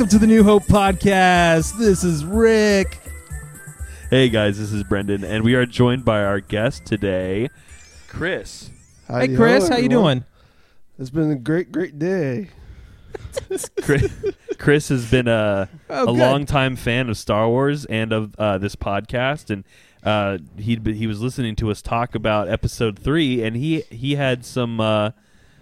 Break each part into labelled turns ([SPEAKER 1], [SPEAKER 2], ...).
[SPEAKER 1] Hey, hey, welcome to the New Hope Podcast. This is Rick.
[SPEAKER 2] Hey guys, this is Brendan, and we are joined by our guest today, Chris.
[SPEAKER 1] Hey, Chris, how you doing?
[SPEAKER 3] It's been a great, great day.
[SPEAKER 2] Chris, Chris has been a
[SPEAKER 1] Oh,
[SPEAKER 2] a
[SPEAKER 1] good.
[SPEAKER 2] longtime fan of Star Wars and of uh, this podcast, and uh, he he was listening to us talk about Episode Three, and he he had some uh,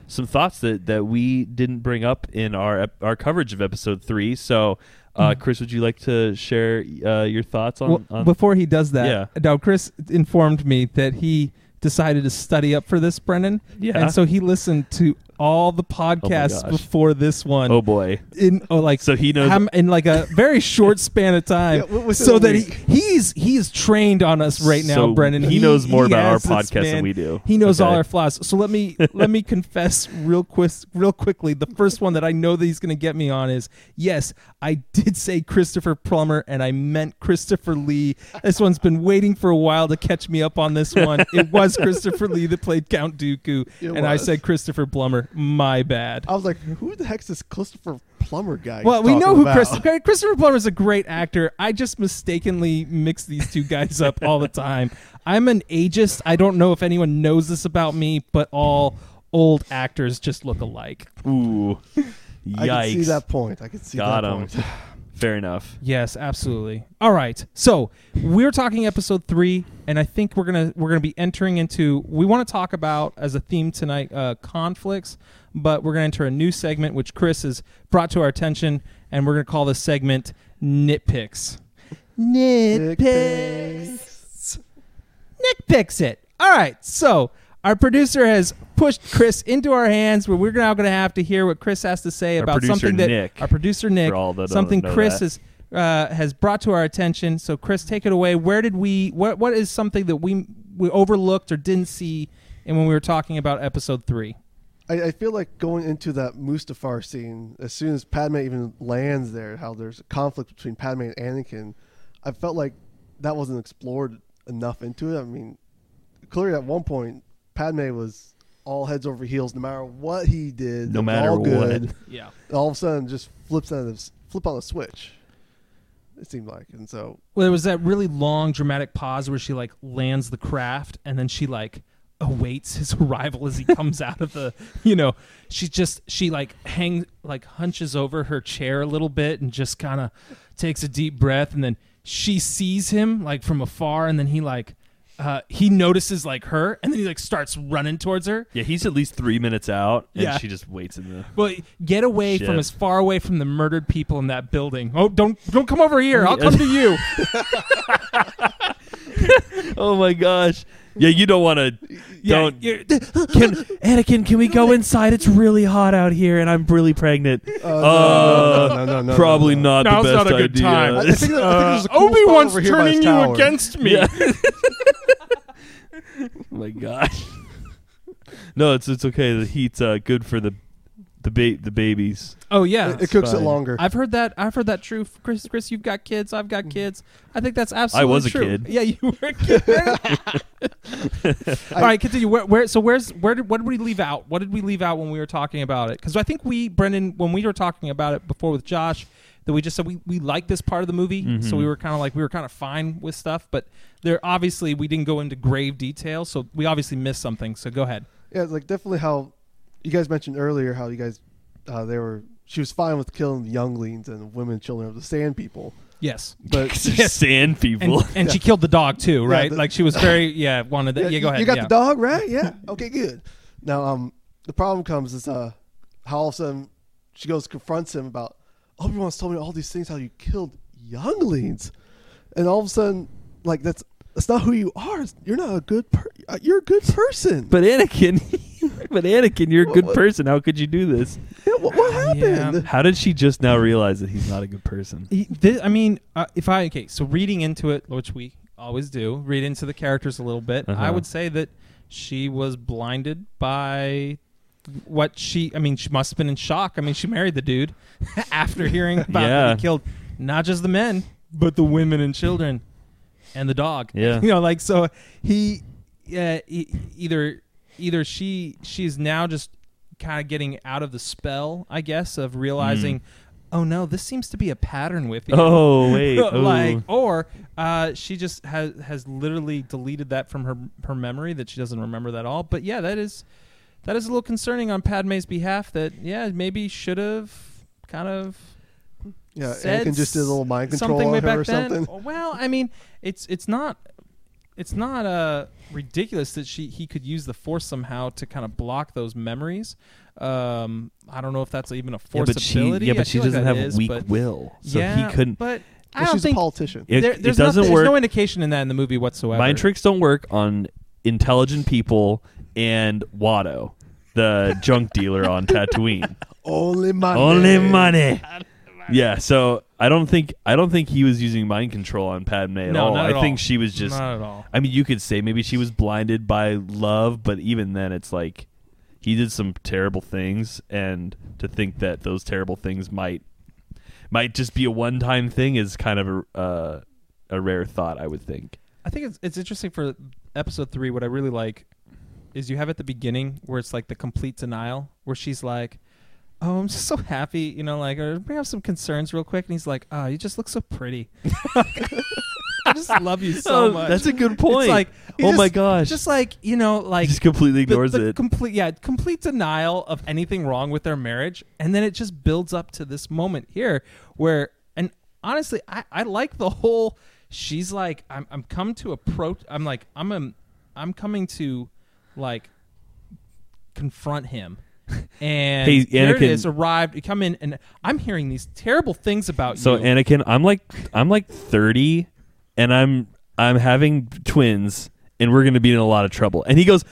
[SPEAKER 2] some thoughts that, that we didn't bring up in our our coverage of Episode Three. So, uh, Chris, would you like to share uh, your thoughts on?
[SPEAKER 1] Well,
[SPEAKER 2] on
[SPEAKER 1] before he does that,
[SPEAKER 2] Yeah.
[SPEAKER 1] now Chris informed me that he decided to study up for this, Brendan.
[SPEAKER 2] Yeah.
[SPEAKER 1] And so he listened to all the oh podcasts
[SPEAKER 2] gosh.
[SPEAKER 1] before this one.
[SPEAKER 2] oh boy,
[SPEAKER 1] in oh, like
[SPEAKER 2] So he knows-
[SPEAKER 1] ham- in like a very short span of time,
[SPEAKER 3] Yeah, w- within
[SPEAKER 1] so
[SPEAKER 3] a
[SPEAKER 1] that he, he's he's trained on us right now,
[SPEAKER 2] So
[SPEAKER 1] Brendan.
[SPEAKER 2] he knows more about our
[SPEAKER 1] has this
[SPEAKER 2] podcast than we do.
[SPEAKER 1] He knows all our flaws. So let me let me confess real quick, real quickly. The first one that I know that he's going to get me on is yes, I did say Christopher Plummer, and I meant Christopher Lee. This one's been waiting for a while to catch me up on this one. It was Christopher Lee that played Count Dooku,
[SPEAKER 3] It
[SPEAKER 1] and I said Christopher Plummer. My bad.
[SPEAKER 3] I was like, who the heck's this Christopher Plummer guy?
[SPEAKER 1] Well, we know who
[SPEAKER 3] about?
[SPEAKER 1] Chris, Christopher Plummer is a great actor. I just mistakenly mix these two guys up all the time. I'm an ageist. I don't know if anyone knows this about me, but all old actors just look alike.
[SPEAKER 2] ooh, yikes!
[SPEAKER 3] I can see that point. I can see
[SPEAKER 2] Got
[SPEAKER 3] that
[SPEAKER 2] him.
[SPEAKER 3] point.
[SPEAKER 2] Fair enough.
[SPEAKER 1] Yes, absolutely. All right. So we're talking episode three, and I think we're gonna we're gonna be entering into we want to talk about as a theme tonight uh, conflicts, but we're gonna enter a new segment which Chris has brought to our attention, and we're gonna call this segment nitpicks. Nitpicks. Nitpicks it. All right. So our producer has pushed Chris into our hands, where we're now going to have to hear what Chris has to say
[SPEAKER 2] Our
[SPEAKER 1] about something that
[SPEAKER 2] Nick,
[SPEAKER 1] our producer Nick,
[SPEAKER 2] all that
[SPEAKER 1] something Chris
[SPEAKER 2] that.
[SPEAKER 1] has uh, has brought to our attention. So, Chris, take it away. Where did we? What What is something that we we overlooked or didn't see, and when we were talking about episode three?
[SPEAKER 3] I, I feel like going into that Mustafar scene, as soon as Padme even lands there, how there's a conflict between Padme and Anakin, I felt like that wasn't explored enough into it. I mean, clearly at one point, Padme was all heads over heels, no matter what he did.
[SPEAKER 2] No matter
[SPEAKER 3] all
[SPEAKER 2] what.
[SPEAKER 3] good.
[SPEAKER 1] Yeah.
[SPEAKER 3] All of a sudden, just flips on the flip on the switch. It seemed like, and so
[SPEAKER 1] Well, there was that really long dramatic pause where she like lands the craft, and then she like awaits his arrival as he comes out of the. You know, she just she like hangs like hunches over her chair a little bit and just kind of takes a deep breath, and then she sees him like from afar, and then he like. Uh, he notices like her, and then he like starts running towards her.
[SPEAKER 2] Yeah, he's at least three minutes out, and
[SPEAKER 1] Yeah.
[SPEAKER 2] she just waits in the.
[SPEAKER 1] Well, get away
[SPEAKER 2] Shit.
[SPEAKER 1] from as far away from the murdered people in that building. Oh, don't don't come over here. I'll come to you.
[SPEAKER 2] Oh my gosh! Yeah, you don't want to.
[SPEAKER 1] Yeah,
[SPEAKER 2] don't.
[SPEAKER 1] you're-
[SPEAKER 2] Can Anakin? Can we go inside? It's really hot out here, and I'm really pregnant.
[SPEAKER 3] uh,
[SPEAKER 2] Uh,
[SPEAKER 3] no, no, no, no, no,
[SPEAKER 2] Probably
[SPEAKER 3] no, no.
[SPEAKER 2] not
[SPEAKER 1] Now's
[SPEAKER 2] the best
[SPEAKER 1] not a good
[SPEAKER 2] idea.
[SPEAKER 1] time.
[SPEAKER 3] I, I think, that, I think there's a cool
[SPEAKER 1] Obi
[SPEAKER 3] spot
[SPEAKER 1] Wan's
[SPEAKER 3] over here by his
[SPEAKER 1] turning you
[SPEAKER 3] tower.
[SPEAKER 1] against me.
[SPEAKER 2] Yeah. oh my gosh! No, it's it's okay. The heat's uh, good for the the ba- the babies.
[SPEAKER 1] Oh yeah,
[SPEAKER 3] It, it cooks it longer.
[SPEAKER 1] I've heard that. I've heard that true. Chris, Chris, you've got kids. I've got kids. I think that's
[SPEAKER 2] I
[SPEAKER 1] absolutely
[SPEAKER 2] was a
[SPEAKER 1] true.
[SPEAKER 2] kid.
[SPEAKER 1] Yeah, you were a kid. All right, continue. Where, where? So where's where did what did we leave out? What did we leave out when we were talking about it? Because I think we, Brendan, when we were talking about it before with Josh, that we just said we, we like this part of the movie, so
[SPEAKER 2] Mhm.
[SPEAKER 1] we were kind of like we were kind of fine with stuff, but there obviously we didn't go into grave detail, so we obviously missed something. So go ahead.
[SPEAKER 3] Yeah, like definitely how you guys mentioned earlier how you guys uh, they were she was fine with killing the younglings and women and children of the sand people,
[SPEAKER 1] Yes.
[SPEAKER 3] but
[SPEAKER 1] Yes.
[SPEAKER 2] Sand
[SPEAKER 1] And,
[SPEAKER 2] people.
[SPEAKER 1] and she killed the dog too,
[SPEAKER 3] Yeah,
[SPEAKER 1] right?
[SPEAKER 3] the-
[SPEAKER 1] like she was very yeah wanted that. Yeah, go
[SPEAKER 3] you-
[SPEAKER 1] ahead.
[SPEAKER 3] You got
[SPEAKER 1] yeah.
[SPEAKER 3] the dog right? Yeah. Okay, good. Now, um, the problem comes is uh, how all of a sudden she goes confronts him about Obi Wan's told me all these things how you killed younglings, and all of a sudden like that's that's not who you are. You're not a good per- uh, You're a good person.
[SPEAKER 2] But Anakin, but Anakin, you're a good
[SPEAKER 3] What-
[SPEAKER 2] person. How could you do this?
[SPEAKER 3] Yeah, what, what happened?
[SPEAKER 1] Yeah.
[SPEAKER 2] How did she just now realize that he's not a good person?
[SPEAKER 1] He- thi- I mean, uh, if I okay, so reading into it, which we always do, read into the characters a little bit. I
[SPEAKER 2] Uh-huh.
[SPEAKER 1] would say that she was blinded by what she. I mean, she must have been in shock. I mean, she married the dude after hearing about that he killed not just the men, but the women and children and the dog.
[SPEAKER 2] Yeah.
[SPEAKER 1] you know, like so he, yeah, e- either either she she's now just kind of getting out of the spell, I guess, of realizing, oh no, this seems to be a pattern with you.
[SPEAKER 2] Oh wait,
[SPEAKER 1] like,
[SPEAKER 2] Ooh.
[SPEAKER 1] or uh, she just has has literally deleted that from her her memory that she doesn't remember that all. But yeah, that is that is a little concerning on Padme's behalf. That yeah, maybe should have kind of
[SPEAKER 3] Yeah,
[SPEAKER 1] said
[SPEAKER 3] Anakin just did a little mind control
[SPEAKER 1] something way
[SPEAKER 3] on her
[SPEAKER 1] back
[SPEAKER 3] or
[SPEAKER 1] then.
[SPEAKER 3] something.
[SPEAKER 1] Well, I mean, it's it's not it's not uh ridiculous that she he could use the force somehow to kind of block those memories. Um, I don't know if that's even a force
[SPEAKER 2] yeah,
[SPEAKER 1] force
[SPEAKER 2] but she
[SPEAKER 1] ability.
[SPEAKER 2] yeah, but she doesn't
[SPEAKER 1] that
[SPEAKER 2] have
[SPEAKER 1] is,
[SPEAKER 2] weak will, so
[SPEAKER 1] yeah,
[SPEAKER 2] he couldn't.
[SPEAKER 1] But I
[SPEAKER 3] Well,
[SPEAKER 1] don't
[SPEAKER 3] she's
[SPEAKER 1] think
[SPEAKER 3] a politician.
[SPEAKER 2] It,
[SPEAKER 1] there,
[SPEAKER 2] it
[SPEAKER 1] there's
[SPEAKER 2] doesn't
[SPEAKER 1] nothing-
[SPEAKER 2] work.
[SPEAKER 1] There's no indication in that in the movie whatsoever.
[SPEAKER 2] Mind tricks don't work on intelligent people and Watto, the junk dealer on Tatooine.
[SPEAKER 3] Only money.
[SPEAKER 2] Only money. Yeah, so I don't think I don't think he was using mind control on Padme at
[SPEAKER 1] No,
[SPEAKER 2] all.
[SPEAKER 1] not
[SPEAKER 2] I
[SPEAKER 1] at
[SPEAKER 2] think she was just.
[SPEAKER 1] not at all.
[SPEAKER 2] I mean, you could say maybe she was blinded by love, but even then, it's like he did some terrible things, and to think that those terrible things might might just be a one time thing is kind of a uh, a rare thought. I would think.
[SPEAKER 1] I think it's it's interesting for episode three. What I really like is you have at the beginning where it's like the complete denial, where she's like, "Oh, I'm just so happy," you know, like, or we have some concerns real quick, and he's like, "Oh, you just look so pretty." I just love you so
[SPEAKER 2] Oh,
[SPEAKER 1] much.
[SPEAKER 2] That's a good point.
[SPEAKER 1] It's like,
[SPEAKER 2] oh
[SPEAKER 1] just-
[SPEAKER 2] my gosh,
[SPEAKER 1] just like you know, like
[SPEAKER 2] just completely
[SPEAKER 1] the-
[SPEAKER 2] ignores
[SPEAKER 1] the
[SPEAKER 2] it.
[SPEAKER 1] Complete, yeah, complete denial of anything wrong with their marriage, and then it just builds up to this moment here where, and honestly, I, I like the whole. She's like, I'm, I'm come to approach. I'm like, I'm, a, I'm coming to, like, confront him. And
[SPEAKER 2] Hey,
[SPEAKER 1] here it
[SPEAKER 2] Anakin-
[SPEAKER 1] is, arrived. You come in, and I'm hearing these terrible things about you.
[SPEAKER 2] So
[SPEAKER 1] you.
[SPEAKER 2] Anakin, I'm like I'm like 30 and I'm I'm having twins and we're going to be in a lot of trouble. And he goes,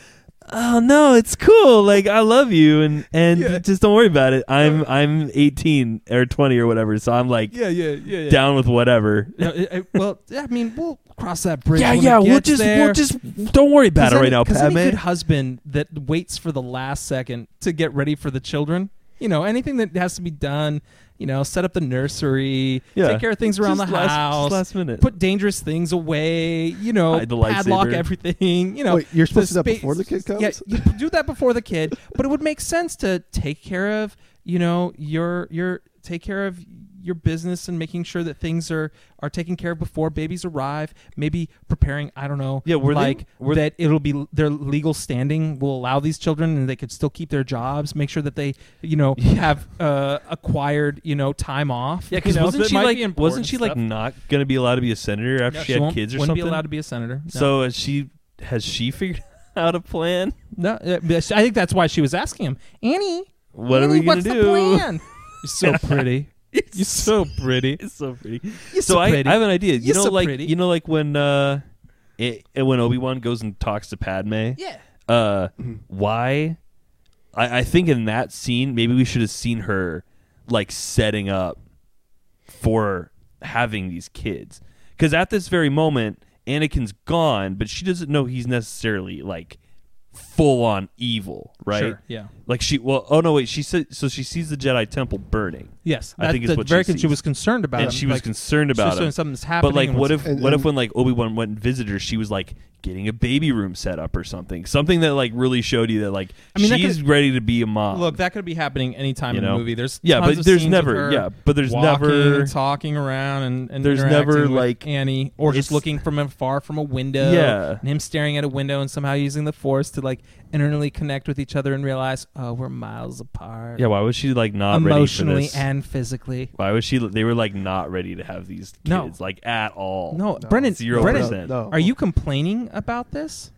[SPEAKER 2] "Oh no, it's cool. Like I love you and and
[SPEAKER 1] Yeah.
[SPEAKER 2] just don't worry about it. I'm I'm 18 or 20 or whatever. So I'm like
[SPEAKER 1] yeah, yeah, yeah, yeah.
[SPEAKER 2] down with whatever."
[SPEAKER 1] No, it- it- well, I mean, we'll cross that bridge.
[SPEAKER 2] Yeah, yeah, we'll just
[SPEAKER 1] there.
[SPEAKER 2] we'll just don't worry about it right now,
[SPEAKER 1] Because any good husband that waits for the last second to get ready for the children, you know, anything that has to be done, you know, set up the nursery,
[SPEAKER 2] Yeah.
[SPEAKER 1] take care of things around
[SPEAKER 2] Just
[SPEAKER 1] the
[SPEAKER 2] last- just
[SPEAKER 1] house,
[SPEAKER 2] last minute.
[SPEAKER 1] put dangerous things away, you know,
[SPEAKER 2] Hide the
[SPEAKER 1] padlock
[SPEAKER 2] lightsaber.
[SPEAKER 1] everything, you know.
[SPEAKER 3] Wait, you're supposed to do that before the kid comes?
[SPEAKER 1] Yeah, you do that before the kid, but it would make sense to take care of, you know, your your take care of your business and making sure that things are are taken care of before babies arrive. Maybe preparing, I don't know,
[SPEAKER 2] Yeah, were they-
[SPEAKER 1] like
[SPEAKER 2] were-
[SPEAKER 1] that it'll be their legal standing will allow these children and they could still keep their jobs. Make sure that they, you know, have uh, acquired, you know, time off.
[SPEAKER 2] Yeah, because
[SPEAKER 1] you know,
[SPEAKER 2] wasn't she like wasn't she like not going to be allowed to be a senator after
[SPEAKER 1] No,
[SPEAKER 2] she had kids or
[SPEAKER 1] wouldn't
[SPEAKER 2] something?
[SPEAKER 1] be allowed to be a senator. No.
[SPEAKER 2] So has she has she figured out a plan?
[SPEAKER 1] No, uh, I think that's why she was asking him, Annie.
[SPEAKER 2] What are we going to do?
[SPEAKER 1] plan? So pretty. You're so pretty.
[SPEAKER 2] It's so pretty.
[SPEAKER 1] You're
[SPEAKER 2] so
[SPEAKER 1] so
[SPEAKER 2] I,
[SPEAKER 1] pretty.
[SPEAKER 2] I have an idea. You
[SPEAKER 1] You're
[SPEAKER 2] know,
[SPEAKER 1] so
[SPEAKER 2] like
[SPEAKER 1] pretty.
[SPEAKER 2] you know, like when uh, it, when Obi Wan goes and talks to Padme.
[SPEAKER 1] yeah.
[SPEAKER 2] Uh,
[SPEAKER 3] Mm-hmm.
[SPEAKER 2] why? I, I think in that scene, maybe we should have seen her like setting up for having these kids. Because at this very moment, Anakin's gone, but she doesn't know he's necessarily like full on evil, right?
[SPEAKER 1] Sure. Yeah.
[SPEAKER 2] Like she, well, oh no, wait, she said so. She sees the Jedi Temple burning,
[SPEAKER 1] Yes.
[SPEAKER 2] I
[SPEAKER 1] That-
[SPEAKER 2] think is what
[SPEAKER 1] very
[SPEAKER 2] she
[SPEAKER 1] con- she was concerned about
[SPEAKER 2] and
[SPEAKER 1] him.
[SPEAKER 2] she was
[SPEAKER 1] Like,
[SPEAKER 2] concerned about
[SPEAKER 1] doing
[SPEAKER 2] it.
[SPEAKER 1] something's happening.
[SPEAKER 2] But like,
[SPEAKER 1] and
[SPEAKER 2] what
[SPEAKER 1] what's-
[SPEAKER 2] if
[SPEAKER 3] And-
[SPEAKER 2] what if
[SPEAKER 3] and-
[SPEAKER 2] when like Obi Wan went and visited her, she was like getting a baby room set up or something, something that like really showed you that like
[SPEAKER 1] I mean, that
[SPEAKER 2] she's
[SPEAKER 1] could-
[SPEAKER 2] ready to be a mom.
[SPEAKER 1] Look, that could be happening anytime
[SPEAKER 2] You
[SPEAKER 1] in
[SPEAKER 2] know?
[SPEAKER 1] the movie. There's
[SPEAKER 2] yeah,
[SPEAKER 1] tons
[SPEAKER 2] but
[SPEAKER 1] of
[SPEAKER 2] there's
[SPEAKER 1] scenes
[SPEAKER 2] never,
[SPEAKER 1] her
[SPEAKER 2] yeah, but there's
[SPEAKER 1] walking,
[SPEAKER 2] never,
[SPEAKER 1] talking around and, and
[SPEAKER 2] There's
[SPEAKER 1] interacting
[SPEAKER 2] never,
[SPEAKER 1] with
[SPEAKER 2] like-
[SPEAKER 1] Annie or just
[SPEAKER 2] it's-
[SPEAKER 1] looking from afar from a window.
[SPEAKER 2] Yeah.
[SPEAKER 1] and him staring at a window and somehow using the force to like internally connect with each other and realize, oh, we're miles apart.
[SPEAKER 2] yeah. Why was she like not
[SPEAKER 1] emotionally
[SPEAKER 2] ready for this?
[SPEAKER 1] and physically.
[SPEAKER 2] why was she? They were like not ready to have these kids,
[SPEAKER 1] No.
[SPEAKER 2] like at all.
[SPEAKER 1] No,
[SPEAKER 3] No.
[SPEAKER 1] Brendan,
[SPEAKER 2] Zero
[SPEAKER 1] Brendan,
[SPEAKER 2] percent.
[SPEAKER 3] No.
[SPEAKER 1] are you complaining about this?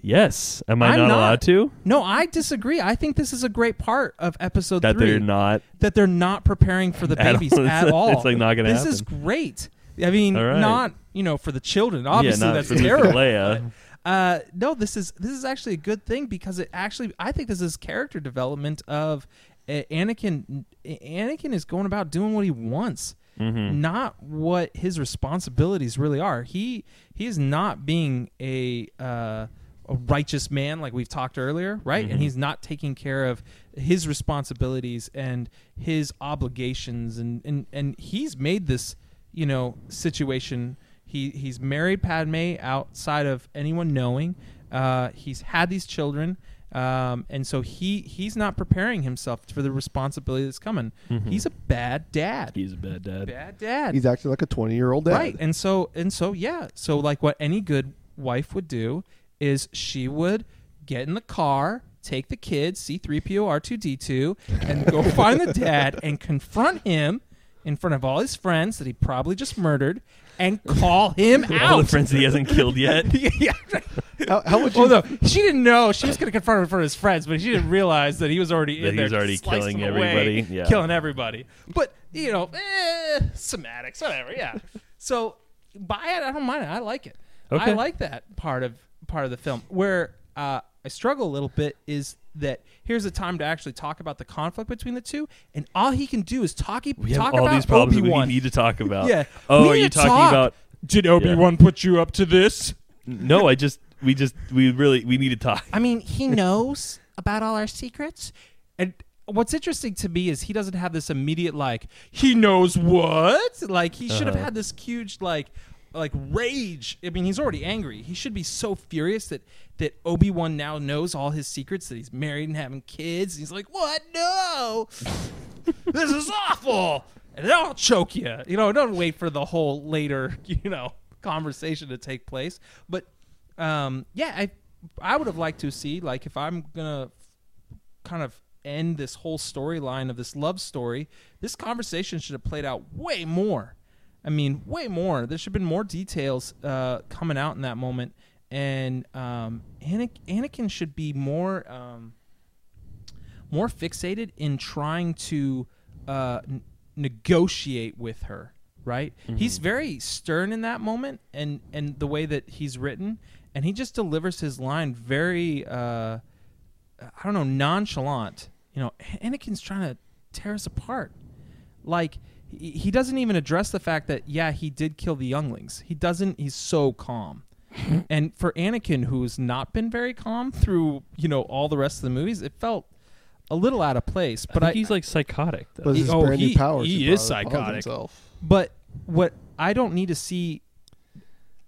[SPEAKER 2] Yes. Am I not,
[SPEAKER 1] not.
[SPEAKER 2] allowed to?
[SPEAKER 1] No, I disagree. I think this is a great part of episode
[SPEAKER 2] That
[SPEAKER 1] three.
[SPEAKER 2] they're not.
[SPEAKER 1] that they're not preparing for the
[SPEAKER 2] At
[SPEAKER 1] babies
[SPEAKER 2] all.
[SPEAKER 1] at all.
[SPEAKER 2] It's, like, not gonna
[SPEAKER 1] This is great. I mean,
[SPEAKER 2] right.
[SPEAKER 1] not you know for the children. Obviously,
[SPEAKER 2] yeah,
[SPEAKER 1] that's terrible.
[SPEAKER 2] Leia.
[SPEAKER 1] Uh, no, this is this is actually a good thing because it actually I think this is character development of uh, Anakin. Anakin is going about doing what he wants,
[SPEAKER 2] Mhm.
[SPEAKER 1] not what his responsibilities really are. He he is not being a uh, a righteous man like we've talked earlier, right?
[SPEAKER 2] Mhm.
[SPEAKER 1] And he's not taking care of his responsibilities and his obligations, and and and he's made this you know situation. He he's married Padme outside of anyone knowing. Uh, he's had these children, um, and so he he's not preparing himself for the responsibility that's coming.
[SPEAKER 2] Mhm.
[SPEAKER 1] He's a bad dad.
[SPEAKER 2] He's a bad dad.
[SPEAKER 1] bad dad.
[SPEAKER 3] He's acting like a 20 year old dad.
[SPEAKER 1] Right. And so and so yeah. So like what any good wife would do is she would get in the car, take the kids, C3PO R2D2, and go find the dad and confront him in front of all his friends that he probably just murdered and call him
[SPEAKER 2] All
[SPEAKER 1] out.
[SPEAKER 2] the friends that he hasn't killed yet.
[SPEAKER 1] yeah.
[SPEAKER 3] How, how would you?
[SPEAKER 1] Well, no, she didn't know she was going to confront him in front of his friends, but she didn't realize that he was already
[SPEAKER 2] That
[SPEAKER 1] in
[SPEAKER 2] he
[SPEAKER 1] there,
[SPEAKER 2] was already
[SPEAKER 1] slicing
[SPEAKER 2] killing
[SPEAKER 1] away,
[SPEAKER 2] everybody, yeah.
[SPEAKER 1] killing everybody. But you know, eh, semantics, whatever. Yeah. So buy it. I don't mind it. I like it.
[SPEAKER 2] Okay.
[SPEAKER 1] I like that part of part of the film. Where uh, I struggle a little bit is that here's a time to actually talk about the conflict between the two, and all he can do is talk.
[SPEAKER 2] We have
[SPEAKER 1] talk
[SPEAKER 2] all
[SPEAKER 1] about
[SPEAKER 2] these problems
[SPEAKER 1] Obi
[SPEAKER 2] that we need to talk about.
[SPEAKER 1] Yeah.
[SPEAKER 2] Oh, are you
[SPEAKER 1] to
[SPEAKER 2] talking
[SPEAKER 1] talk.
[SPEAKER 2] about?
[SPEAKER 1] Did Obi Wan put you up to this?
[SPEAKER 2] No, I just we just we really we need to talk.
[SPEAKER 1] I mean, he knows about all our secrets. And what's interesting to me is he doesn't have this immediate like he knows what? Like he should have
[SPEAKER 2] Uh-huh.
[SPEAKER 1] had this huge like like rage. I mean, he's already angry. He should be so furious that that Obi-Wan now knows all his secrets that he's married and having kids. He's like, "What? No. this is awful." And I'll choke you. You know, don't wait for the whole later, you know, conversation to take place. But um, yeah, I I would have liked to see like if I'm gonna kind of end this whole storyline of this love story, this conversation should have played out way more. I mean, way more. There should have been more details uh, coming out in that moment, and um, Anakin, Anakin should be more um, more fixated in trying to uh, n- negotiate with her. Right? He's very stern in that moment, and and the way that he's written, and he just delivers his line very. Uh, I don't know, nonchalant. You know, Anakin's trying to tear us apart. Like he he doesn't even address the fact that yeah, he did kill the younglings. He doesn't. He's so calm. and for Anakin, who's not been very calm through you know all the rest of the movies, it felt a little out of place. But
[SPEAKER 2] I
[SPEAKER 1] I,
[SPEAKER 2] he's like psychotic. Though.
[SPEAKER 3] But
[SPEAKER 1] He-
[SPEAKER 3] his
[SPEAKER 1] oh,
[SPEAKER 3] brand
[SPEAKER 1] he-
[SPEAKER 3] new powers.
[SPEAKER 1] he
[SPEAKER 3] brought
[SPEAKER 1] is psychotic.
[SPEAKER 3] himself.
[SPEAKER 1] But what I don't need to see,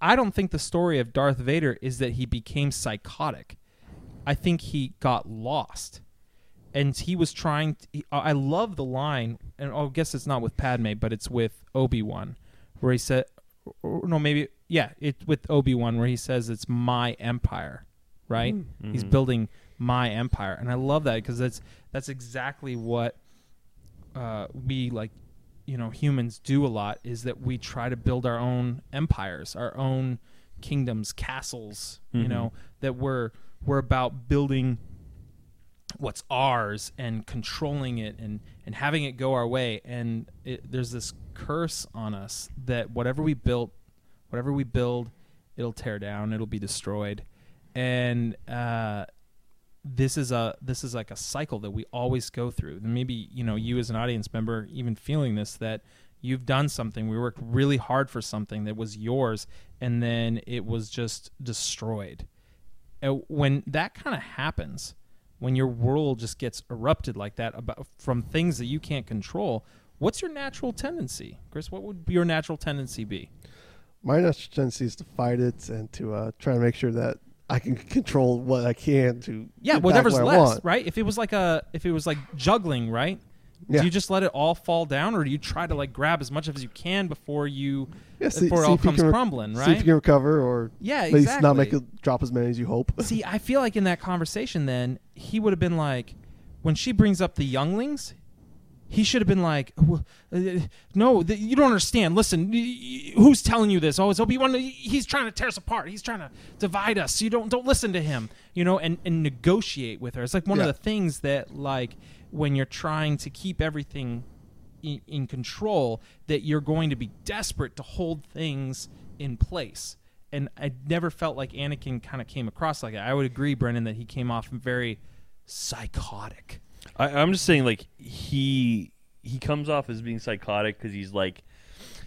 [SPEAKER 1] I don't think the story of Darth Vader is that he became psychotic. I think he got lost, and he was trying. To, he- I love the line, and I guess it's not with Padme, but it's with Obi Wan, where he said, or, no, maybe yeah, it's with Obi Wan, where he says it's my empire, right? He's
[SPEAKER 2] Mhm.
[SPEAKER 1] building my empire, and I love that because that's that's exactly what uh, we like you know humans do a lot is that we try to build our own empires our own kingdoms castles you
[SPEAKER 2] Mhm.
[SPEAKER 1] know that we're we're about building what's ours and controlling it and and having it go our way and it, there's this curse on us that whatever we built whatever we build it'll tear down it'll be destroyed and uh this is a this is like a cycle that we always go through. And maybe you know you as an audience member even feeling this that you've done something. We worked really hard for something that was yours, and then it was just destroyed. And when that kind of happens, when your world just gets erupted like that about from things that you can't control, what's your natural tendency, Chris? What would your natural tendency be?
[SPEAKER 3] My natural tendency is to fight it and to uh, try to make sure that I can control what I can to
[SPEAKER 1] Yeah, whatever's left, right? If it was like a if it was like juggling, right?
[SPEAKER 3] Yeah.
[SPEAKER 1] Do you just let it all fall down, or do you try to like grab as much of as you can before you
[SPEAKER 3] Yeah, see-
[SPEAKER 1] before it all comes crumbling,
[SPEAKER 3] See if you can recover, or
[SPEAKER 1] Yeah,
[SPEAKER 3] at least not make it drop as many as you hope.
[SPEAKER 1] See, I feel like in that conversation, then he would have been like, when she brings up the younglings, he should have been like, "Well, uh, "No, th- you don't understand. Listen, y- y- who's telling you this? Oh, it's Obi Wan. He's trying to tear us apart. He's trying to divide us. So you don't don't listen to him. You know, and and negotiate with her. It's like one
[SPEAKER 3] Yeah.
[SPEAKER 1] of the things that like when you're trying to keep everything in, in control, that you're going to be desperate to hold things in place. And I never felt like Anakin kind of came across like that. I would agree, Brendan, that he came off very psychotic.
[SPEAKER 2] I, I'm just saying, like he he comes off as being psychotic because he's like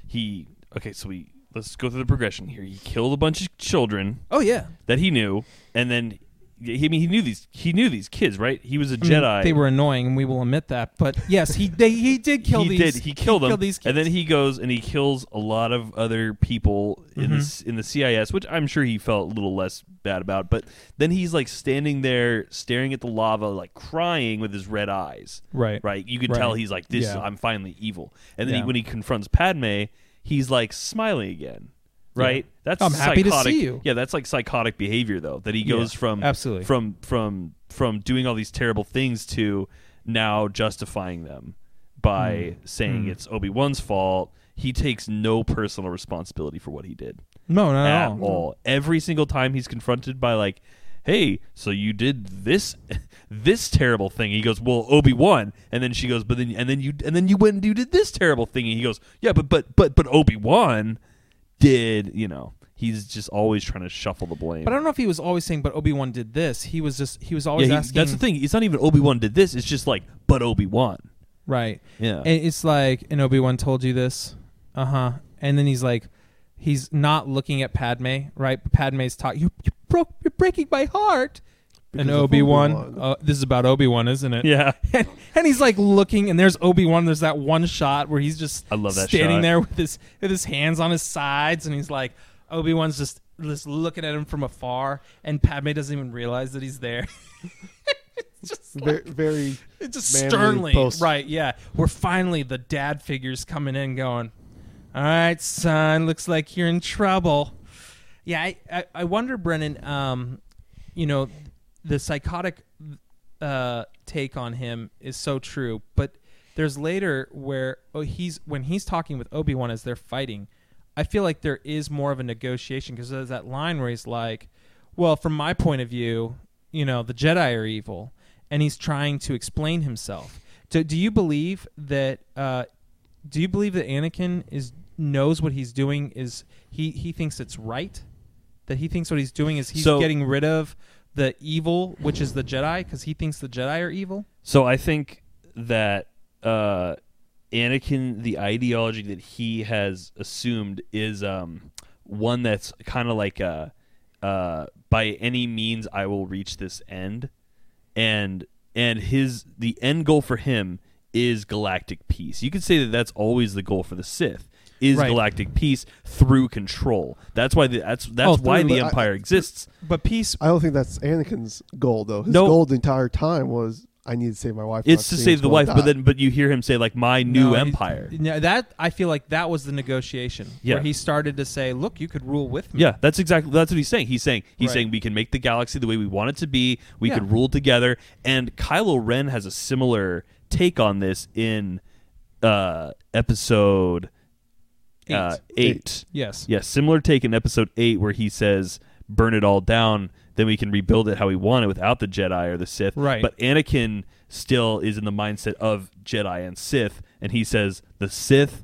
[SPEAKER 2] he. Okay, so we let's go through the progression here. He killed a bunch of children
[SPEAKER 1] Oh yeah,
[SPEAKER 2] that he knew, and then I mean, he knew these. He knew these kids, right? He was a
[SPEAKER 1] I mean,
[SPEAKER 2] Jedi.
[SPEAKER 1] they were annoying, and we will admit that. But yes, he they, he did kill
[SPEAKER 2] he
[SPEAKER 1] these.
[SPEAKER 2] did. He killed them,
[SPEAKER 1] these kids.
[SPEAKER 2] and then he goes and he kills a lot of other people in
[SPEAKER 1] Mm-hmm.
[SPEAKER 2] the in the CIS, which I'm sure he felt a little less bad about. But then he's like standing there, staring at the lava, like crying with his red eyes.
[SPEAKER 1] right,
[SPEAKER 2] Right? You can
[SPEAKER 1] Right.
[SPEAKER 2] tell he's like, "This,
[SPEAKER 1] Yeah.
[SPEAKER 2] I'm finally evil." And then he, when he confronts Padme, he's like smiling again. Right? That's
[SPEAKER 1] I'm happy to
[SPEAKER 2] psychotic.
[SPEAKER 1] see you.
[SPEAKER 2] Yeah, that's like psychotic behavior though. That he goes
[SPEAKER 1] Yeah,
[SPEAKER 2] from
[SPEAKER 1] absolutely.
[SPEAKER 2] from from from doing all these terrible things to now justifying them by saying
[SPEAKER 1] Mm.
[SPEAKER 2] it's Obi Wan's fault. He takes no personal responsibility for what he did
[SPEAKER 1] No, not
[SPEAKER 2] at
[SPEAKER 1] at all.
[SPEAKER 2] all. Every single time he's confronted by like, "Hey, so you did this this terrible thing." He goes, "Well, Obi Wan," and then she goes, "But then and then you and then you went and you did this terrible thing." And he goes, "Yeah, but but but but Obi Wan did." You know, he's just always trying to shuffle the blame.
[SPEAKER 1] But I don't know if he was always saying, "But Obi Wan did this." He was just he was always
[SPEAKER 2] yeah, he-
[SPEAKER 1] asking.
[SPEAKER 2] that's the thing. It's not even Obi Wan did this. It's just like, but Obi Wan.
[SPEAKER 1] right?
[SPEAKER 2] Yeah.
[SPEAKER 1] And it's like, and Obi Wan told you this, uh huh. And then he's like, he's not looking at Padme, right? Padme's talking. You, you broke. You're breaking my heart.
[SPEAKER 3] Because
[SPEAKER 1] and Obi Wan, uh, this is about Obi Wan, isn't it?
[SPEAKER 2] yeah.
[SPEAKER 1] And, and he's like looking, and there's Obi Wan. There's that one shot where he's just
[SPEAKER 2] I love that
[SPEAKER 1] standing
[SPEAKER 2] shot.
[SPEAKER 1] there with his with his hands on his sides, and he's like, Obi Wan's just just looking at him from afar, and Padme doesn't even realize that he's there. it's just like,
[SPEAKER 3] very, very
[SPEAKER 1] it's just sternly,
[SPEAKER 3] post-
[SPEAKER 1] right? Yeah, we're finally the dad figures coming in, going, "All right, son, looks like you're in trouble." Yeah, I, I, I wonder, Brendan. Um, you know, the psychotic uh, take on him is so true, but there's later where oh, he's when he's talking with Obi Wan as they're fighting. I feel like there is more of a negotiation because there's that line where he's like, "Well, from my point of view, you know, the Jedi are evil," and he's trying to explain himself. Do, do you believe that? Uh, do you believe that Anakin is knows what he's doing is he he thinks it's right? That he thinks what he's doing is he's
[SPEAKER 2] So-
[SPEAKER 1] getting rid of the evil, which is the Jedi, because he thinks the Jedi are evil.
[SPEAKER 2] So I think that uh, Anakin, the ideology that he has assumed is um, one that's kind of like a, uh, by any means I will reach this end, and and his the end goal for him is galactic peace. You could say that that's always the goal for the Sith is
[SPEAKER 1] Right.
[SPEAKER 2] galactic peace through control. That's why the, that's that's
[SPEAKER 1] Oh,
[SPEAKER 2] why
[SPEAKER 1] through-
[SPEAKER 2] the
[SPEAKER 3] but I-
[SPEAKER 2] Empire exists.
[SPEAKER 1] But peace,
[SPEAKER 3] I don't think that's Anakin's goal though. His
[SPEAKER 2] No.
[SPEAKER 3] goal the entire time was I need to save my wife.
[SPEAKER 2] It's to save the wife, but then but you hear him say like my new
[SPEAKER 1] No,
[SPEAKER 2] empire.
[SPEAKER 1] No, that I feel like that was the negotiation
[SPEAKER 2] Yeah.
[SPEAKER 1] where he started to say, "Look, you could rule with me."
[SPEAKER 2] Yeah, that's exactly that's what he's saying. He's saying he's
[SPEAKER 1] Right.
[SPEAKER 2] saying we can make the galaxy the way we want it to be. We
[SPEAKER 1] Yeah.
[SPEAKER 2] can rule together. And Kylo Ren has a similar take on this in uh, episode
[SPEAKER 1] Eight.
[SPEAKER 2] Uh, eight.
[SPEAKER 1] Yes.
[SPEAKER 2] Yeah, similar take in episode eight where he says, "Burn it all down, then we can rebuild it how we want it without the Jedi or the Sith."
[SPEAKER 1] Right.
[SPEAKER 2] But Anakin still is in the mindset of Jedi and Sith, and he says the Sith,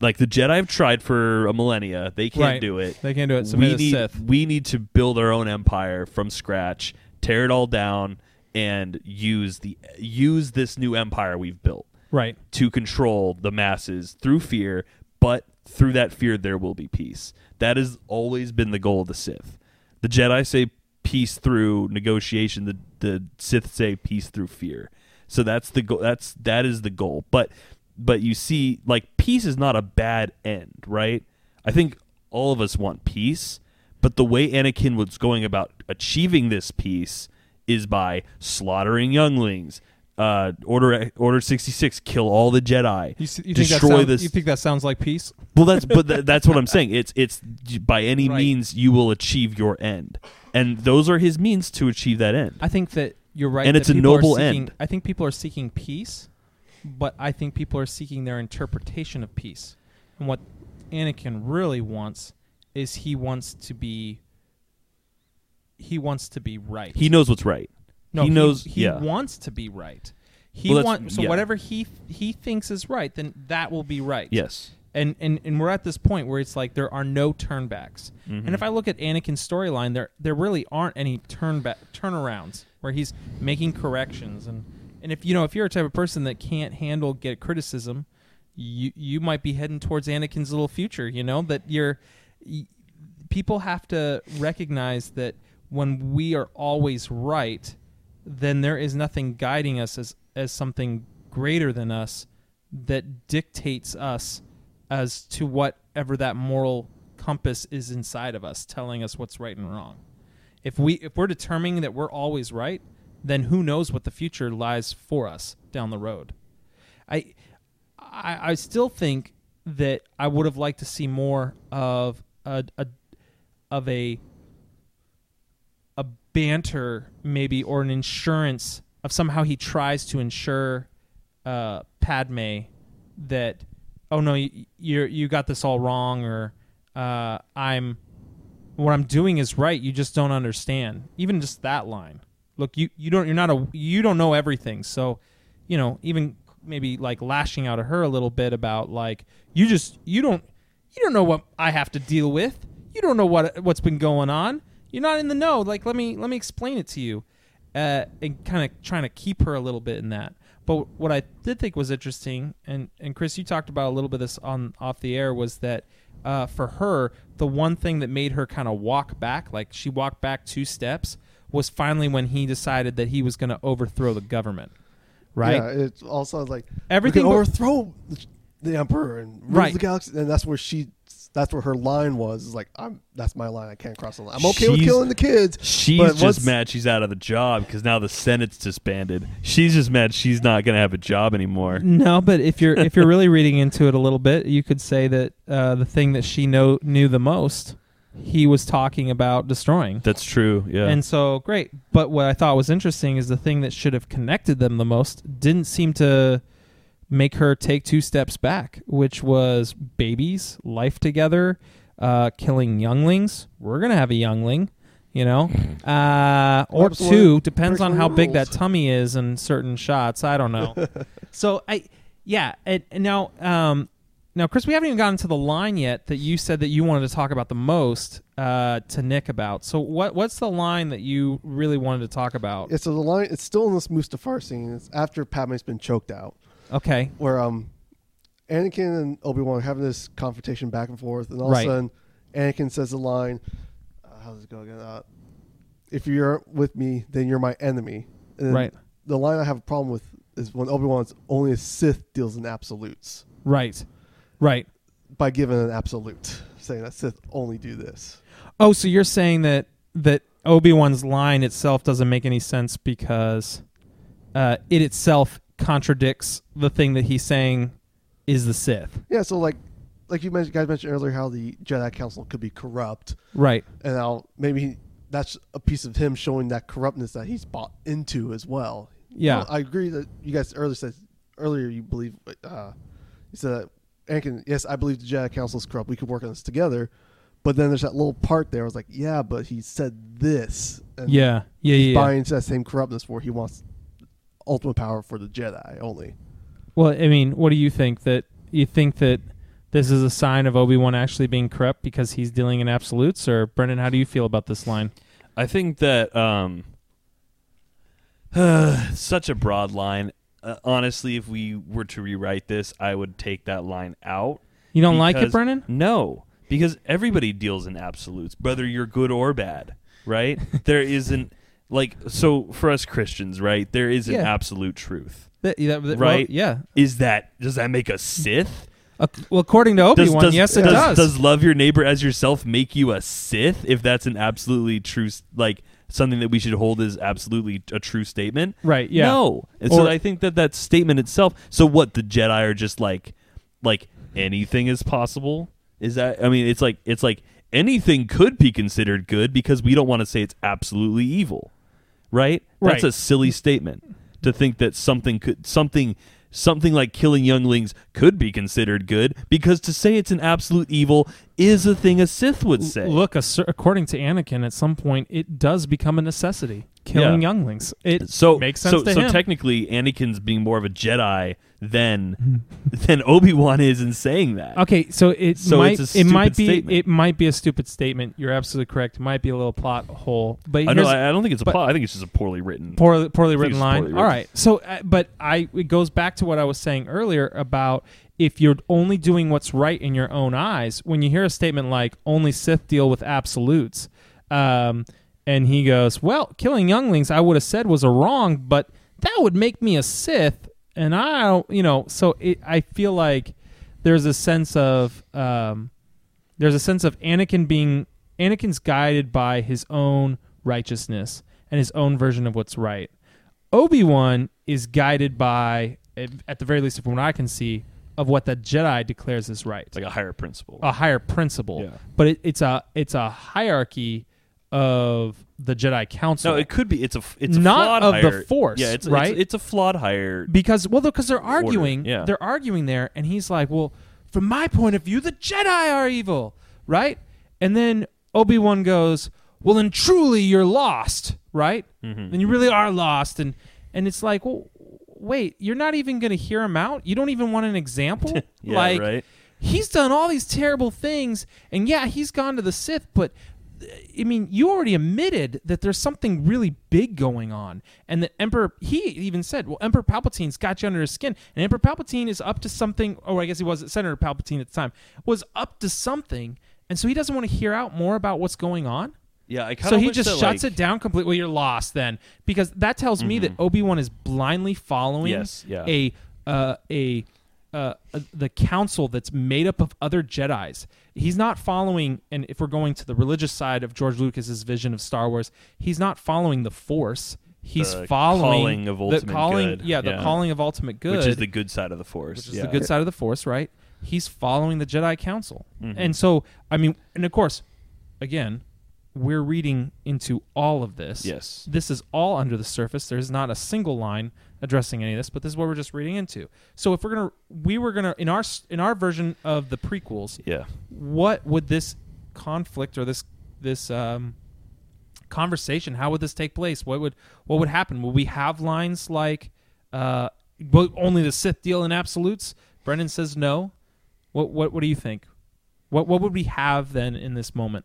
[SPEAKER 2] like the Jedi, have tried for a millennia. They can't
[SPEAKER 1] Right.
[SPEAKER 2] do it.
[SPEAKER 1] They can't do it. So
[SPEAKER 2] we need
[SPEAKER 1] Sith.
[SPEAKER 2] we need to build our own empire from scratch, tear it all down, and use the use this new empire we've built
[SPEAKER 1] Right.
[SPEAKER 2] to control the masses through fear, but through that fear there will be peace. That has always been the goal of the Sith. The Jedi say peace through negotiation. The the Sith say peace through fear. So that's the goal. That's that is the goal. But but you see, like peace is not a bad end, right? I think all of us want peace, but the way Anakin was going about achieving this peace is by slaughtering younglings. Uh, order Order sixty six, kill all the Jedi,
[SPEAKER 1] You, you think that
[SPEAKER 2] destroy
[SPEAKER 1] sounds,
[SPEAKER 2] this.
[SPEAKER 1] You think that sounds like peace?
[SPEAKER 2] well, that's but th- that's what I'm saying. It's it's by any
[SPEAKER 1] Right.
[SPEAKER 2] means you will achieve your end, and those are his means to achieve that end.
[SPEAKER 1] I think that you're right.
[SPEAKER 2] And it's a noble
[SPEAKER 1] seeking-
[SPEAKER 2] end.
[SPEAKER 1] I think people are seeking peace, but I think people are seeking their interpretation of peace. And what Anakin really wants is he wants to be. He wants to be right.
[SPEAKER 2] He knows what's right.
[SPEAKER 1] No,
[SPEAKER 2] he knows-
[SPEAKER 1] He,
[SPEAKER 2] yeah.
[SPEAKER 1] wants to be right. He
[SPEAKER 2] Well,
[SPEAKER 1] wants so
[SPEAKER 2] yeah.
[SPEAKER 1] whatever he he thinks is right, then that will be right.
[SPEAKER 2] Yes.
[SPEAKER 1] and and and we're at this point where it's like there are no turnbacks.
[SPEAKER 2] Mhm.
[SPEAKER 1] And if I look at Anakin's storyline, there there really aren't any turn back turnarounds where he's making corrections and and if you know if you're a type of person that can't handle get criticism, you you might be heading towards Anakin's little future. You know that you're y- people have to recognize that when we are always right, then there is nothing guiding us as as something greater than us that dictates us as to whatever that moral compass is inside of us telling us what's right and wrong. If we if we're determining that we're always right, then who knows what the future lies for us down the road. I I, I still think that I would have liked to see more of a, a of a a banter maybe or an insurance of somehow he tries to ensure uh, Padme that oh no you you got this all wrong or uh, I'm what I'm doing is right. You just don't understand. Even just that line. Look you you don't you're not a you don't know everything. So you know even maybe like lashing out at her a little bit about like you just you don't you don't know what I have to deal with. You don't know what what's been going on you're not in the know like let me let me explain it to you uh, and kind of trying to keep her a little bit in that but what I did think was interesting, and, and Chris, you talked about a little bit of this on off the air, was that uh, for her, the one thing that made her kind of walk back, like she walked back two steps, was finally when he decided that he was going to overthrow the government. Right?
[SPEAKER 3] Yeah, it's also like
[SPEAKER 1] Everything
[SPEAKER 3] we can
[SPEAKER 1] but-
[SPEAKER 3] overthrow the, the emperor and rule
[SPEAKER 1] Right.
[SPEAKER 3] the galaxy, and that's where she. That's where her line was. Is like, I'm. That's my line. I can't cross the line. I'm okay with killing the kids.
[SPEAKER 2] She's
[SPEAKER 3] but
[SPEAKER 2] just mad she's out of the job because now the Senate's disbanded. She's just mad she's not going to have a job anymore.
[SPEAKER 1] No, but if you're if you're really reading into it a little bit, you could say that uh, the thing that she know knew the most, he was talking about destroying.
[SPEAKER 2] That's true. Yeah.
[SPEAKER 1] And so great. But what I thought was interesting is the thing that should have connected them the most didn't seem to make her take two steps back, which was babies, life together, uh, killing younglings. We're gonna have a youngling, you know, uh, or
[SPEAKER 3] Perhaps
[SPEAKER 1] two depends on how
[SPEAKER 3] the
[SPEAKER 1] big that tummy is in certain shots. I don't know. so I, yeah, and, and now, um, now, Chris, we haven't even gotten to the line yet that you said that you wanted to talk about the most uh, to Nick about. So, what what's the line that you really wanted to talk about?
[SPEAKER 3] Yeah, so the line. It's still in this Mustafar scene. It's after Padme's been choked out,
[SPEAKER 1] Okay,
[SPEAKER 3] where um, Anakin and Obi Wan are having this confrontation back and forth, and all
[SPEAKER 1] Right.
[SPEAKER 3] of a sudden, Anakin says the line. Uh, how does it go again? Uh, if you're with me, then you're my enemy. And then
[SPEAKER 1] Right.
[SPEAKER 3] The line I have a problem with is when Obi Wan's only a Sith deals in absolutes
[SPEAKER 1] right, right.
[SPEAKER 3] by giving an absolute, saying that Sith only do this.
[SPEAKER 1] Oh, so you're saying that that Obi Wan's line itself doesn't make any sense because uh, it itself contradicts the thing that he's saying is the Sith.
[SPEAKER 3] Yeah, so like, like you mentioned, guys mentioned earlier, how the Jedi Council could be corrupt,
[SPEAKER 1] Right.
[SPEAKER 3] and now maybe that's a piece of him showing that corruptness that he's bought into as well.
[SPEAKER 1] Yeah.
[SPEAKER 3] Well, I agree that you guys earlier said earlier you believe uh, you said that Anakin. Yes, I believe the Jedi Council is corrupt. We could work on this together. But then there's that little part there. I was like, yeah, but he said this. And
[SPEAKER 1] yeah. Yeah.
[SPEAKER 3] he's
[SPEAKER 1] Yeah.
[SPEAKER 3] buying into that same corruptness where he wants ultimate power for the Jedi only.
[SPEAKER 1] Well, I mean, what do you think? That you think that this is a sign of Obi Wan actually being corrupt because he's dealing in absolutes, or Brendan? How do you feel about this line?
[SPEAKER 2] I think that um, such a broad line. Uh, honestly, if we were to rewrite this, I would take that line out.
[SPEAKER 1] You don't like it,
[SPEAKER 2] because-
[SPEAKER 1] Brendan?
[SPEAKER 2] No, because everybody deals in absolutes, whether you're good or bad, right? there isn't like so for us Christians, right? There is an
[SPEAKER 1] Yeah.
[SPEAKER 2] absolute truth.
[SPEAKER 1] That- that- that-
[SPEAKER 2] Right.
[SPEAKER 1] well, yeah.
[SPEAKER 2] Is that does that make a Sith?
[SPEAKER 1] Uh, well, according to Obi
[SPEAKER 2] Does,
[SPEAKER 1] Wan,
[SPEAKER 2] does,
[SPEAKER 1] yes, it
[SPEAKER 2] does,
[SPEAKER 1] does.
[SPEAKER 2] does love your neighbor as yourself make you a Sith? If that's an absolutely true, s- like something that we should hold as absolutely a true statement.
[SPEAKER 1] right? Yeah.
[SPEAKER 2] No. And so I think that that statement itself. So what the Jedi are just like, like anything is possible. Is that? I mean, it's like it's like anything could be considered good because we don't want to say it's absolutely evil, right? That's
[SPEAKER 1] Right.
[SPEAKER 2] a silly statement to think that something could something something like killing younglings could be considered good because to say it's an absolute evil is a thing a Sith would
[SPEAKER 1] L-
[SPEAKER 2] say.
[SPEAKER 1] Look, a according to Anakin, at some point it does become a necessity. Killing
[SPEAKER 2] Yeah.
[SPEAKER 1] younglings. It
[SPEAKER 2] so
[SPEAKER 1] makes sense
[SPEAKER 2] so, so technically Anakin's being more of a Jedi than than Obi-Wan is in saying that.
[SPEAKER 1] Okay, so it
[SPEAKER 2] So
[SPEAKER 1] might
[SPEAKER 2] it's a
[SPEAKER 1] it might be
[SPEAKER 2] statement.
[SPEAKER 1] it might be a stupid statement. You're absolutely correct. It might be a little plot hole, but
[SPEAKER 2] I know I I don't think it's a plot. I think it's just a poorly written.
[SPEAKER 1] poorly poorly written line.
[SPEAKER 2] poorly
[SPEAKER 1] All
[SPEAKER 2] written.
[SPEAKER 1] right, so uh, but I it goes back to what I was saying earlier about if you're only doing what's right in your own eyes. When you hear a statement like "only Sith deal with absolutes," um, and he goes, "Well, killing younglings, I would have said was a wrong, but that would make me a Sith." And I, don't, you know, so it, I feel like there's a sense of um, there's a sense of Anakin being Anakin's guided by his own righteousness and his own version of what's right. Obi Wan is guided by, at the very least, from what I can see, of what the Jedi declares is right,
[SPEAKER 2] like a higher principle.
[SPEAKER 1] a higher principle.
[SPEAKER 2] Yeah.
[SPEAKER 1] But it, it's a it's a hierarchy of the Jedi Council.
[SPEAKER 2] no, it could be. It's a It's a
[SPEAKER 1] Not of the Force,
[SPEAKER 2] Yeah, it's
[SPEAKER 1] right?
[SPEAKER 2] It's, it's a flawed higher.
[SPEAKER 1] because well, because they're arguing.
[SPEAKER 2] yeah.
[SPEAKER 1] They're arguing there, and he's like, "Well, from my point of view, the Jedi are evil, right?" And then Obi Wan goes, "Well, then truly you're lost, right?
[SPEAKER 2] Mhm.
[SPEAKER 1] Then you really are lost." And and it's like, well, wait, you're not even going to hear him out. You don't even want an example,
[SPEAKER 2] Yeah,
[SPEAKER 1] like.
[SPEAKER 2] right.
[SPEAKER 1] He's done all these terrible things, and yeah, he's gone to the Sith, but I mean, you already admitted that there's something really big going on, and that Emperor he even said, "Well, Emperor Palpatine's got you under his skin, and Emperor Palpatine is up to something." Or I guess he wasn't Senator Palpatine at the time was up to something, and so he doesn't want to hear out more about what's going on.
[SPEAKER 2] Yeah, I kind of So
[SPEAKER 1] he just shuts it down completely. Well, you're lost then, because that tells me that Obi Wan is blindly following
[SPEAKER 2] Yes, yeah.
[SPEAKER 1] a uh, a uh, uh, the council that's made up of other Jedi's. He's not following, and if we're going to the religious side of George Lucas's vision of Star Wars, he's not following the Force. He's
[SPEAKER 2] The
[SPEAKER 1] following
[SPEAKER 2] calling of
[SPEAKER 1] the
[SPEAKER 2] ultimate
[SPEAKER 1] calling,
[SPEAKER 2] good.
[SPEAKER 1] yeah, the
[SPEAKER 2] Yeah.
[SPEAKER 1] calling of ultimate good,
[SPEAKER 2] which is the good side of the force.
[SPEAKER 1] which is
[SPEAKER 2] yeah.
[SPEAKER 1] the good side of the Force, right? He's following the Jedi Council,
[SPEAKER 2] Mm-hmm.
[SPEAKER 1] and so I mean, and of course, again, we're reading into all of this.
[SPEAKER 2] Yes.
[SPEAKER 1] this is all under the surface. There's not a single line addressing any of this, but this is what we're just reading into. So if we're gonna, we were gonna in our in our version of the prequels,
[SPEAKER 2] Yeah.
[SPEAKER 1] what would this conflict or this this um, conversation how would this take place? What would what would happen? Would we have lines like uh only the sith deal in absolutes? Brendan says no. What what what do you think? What what would we have then in this moment?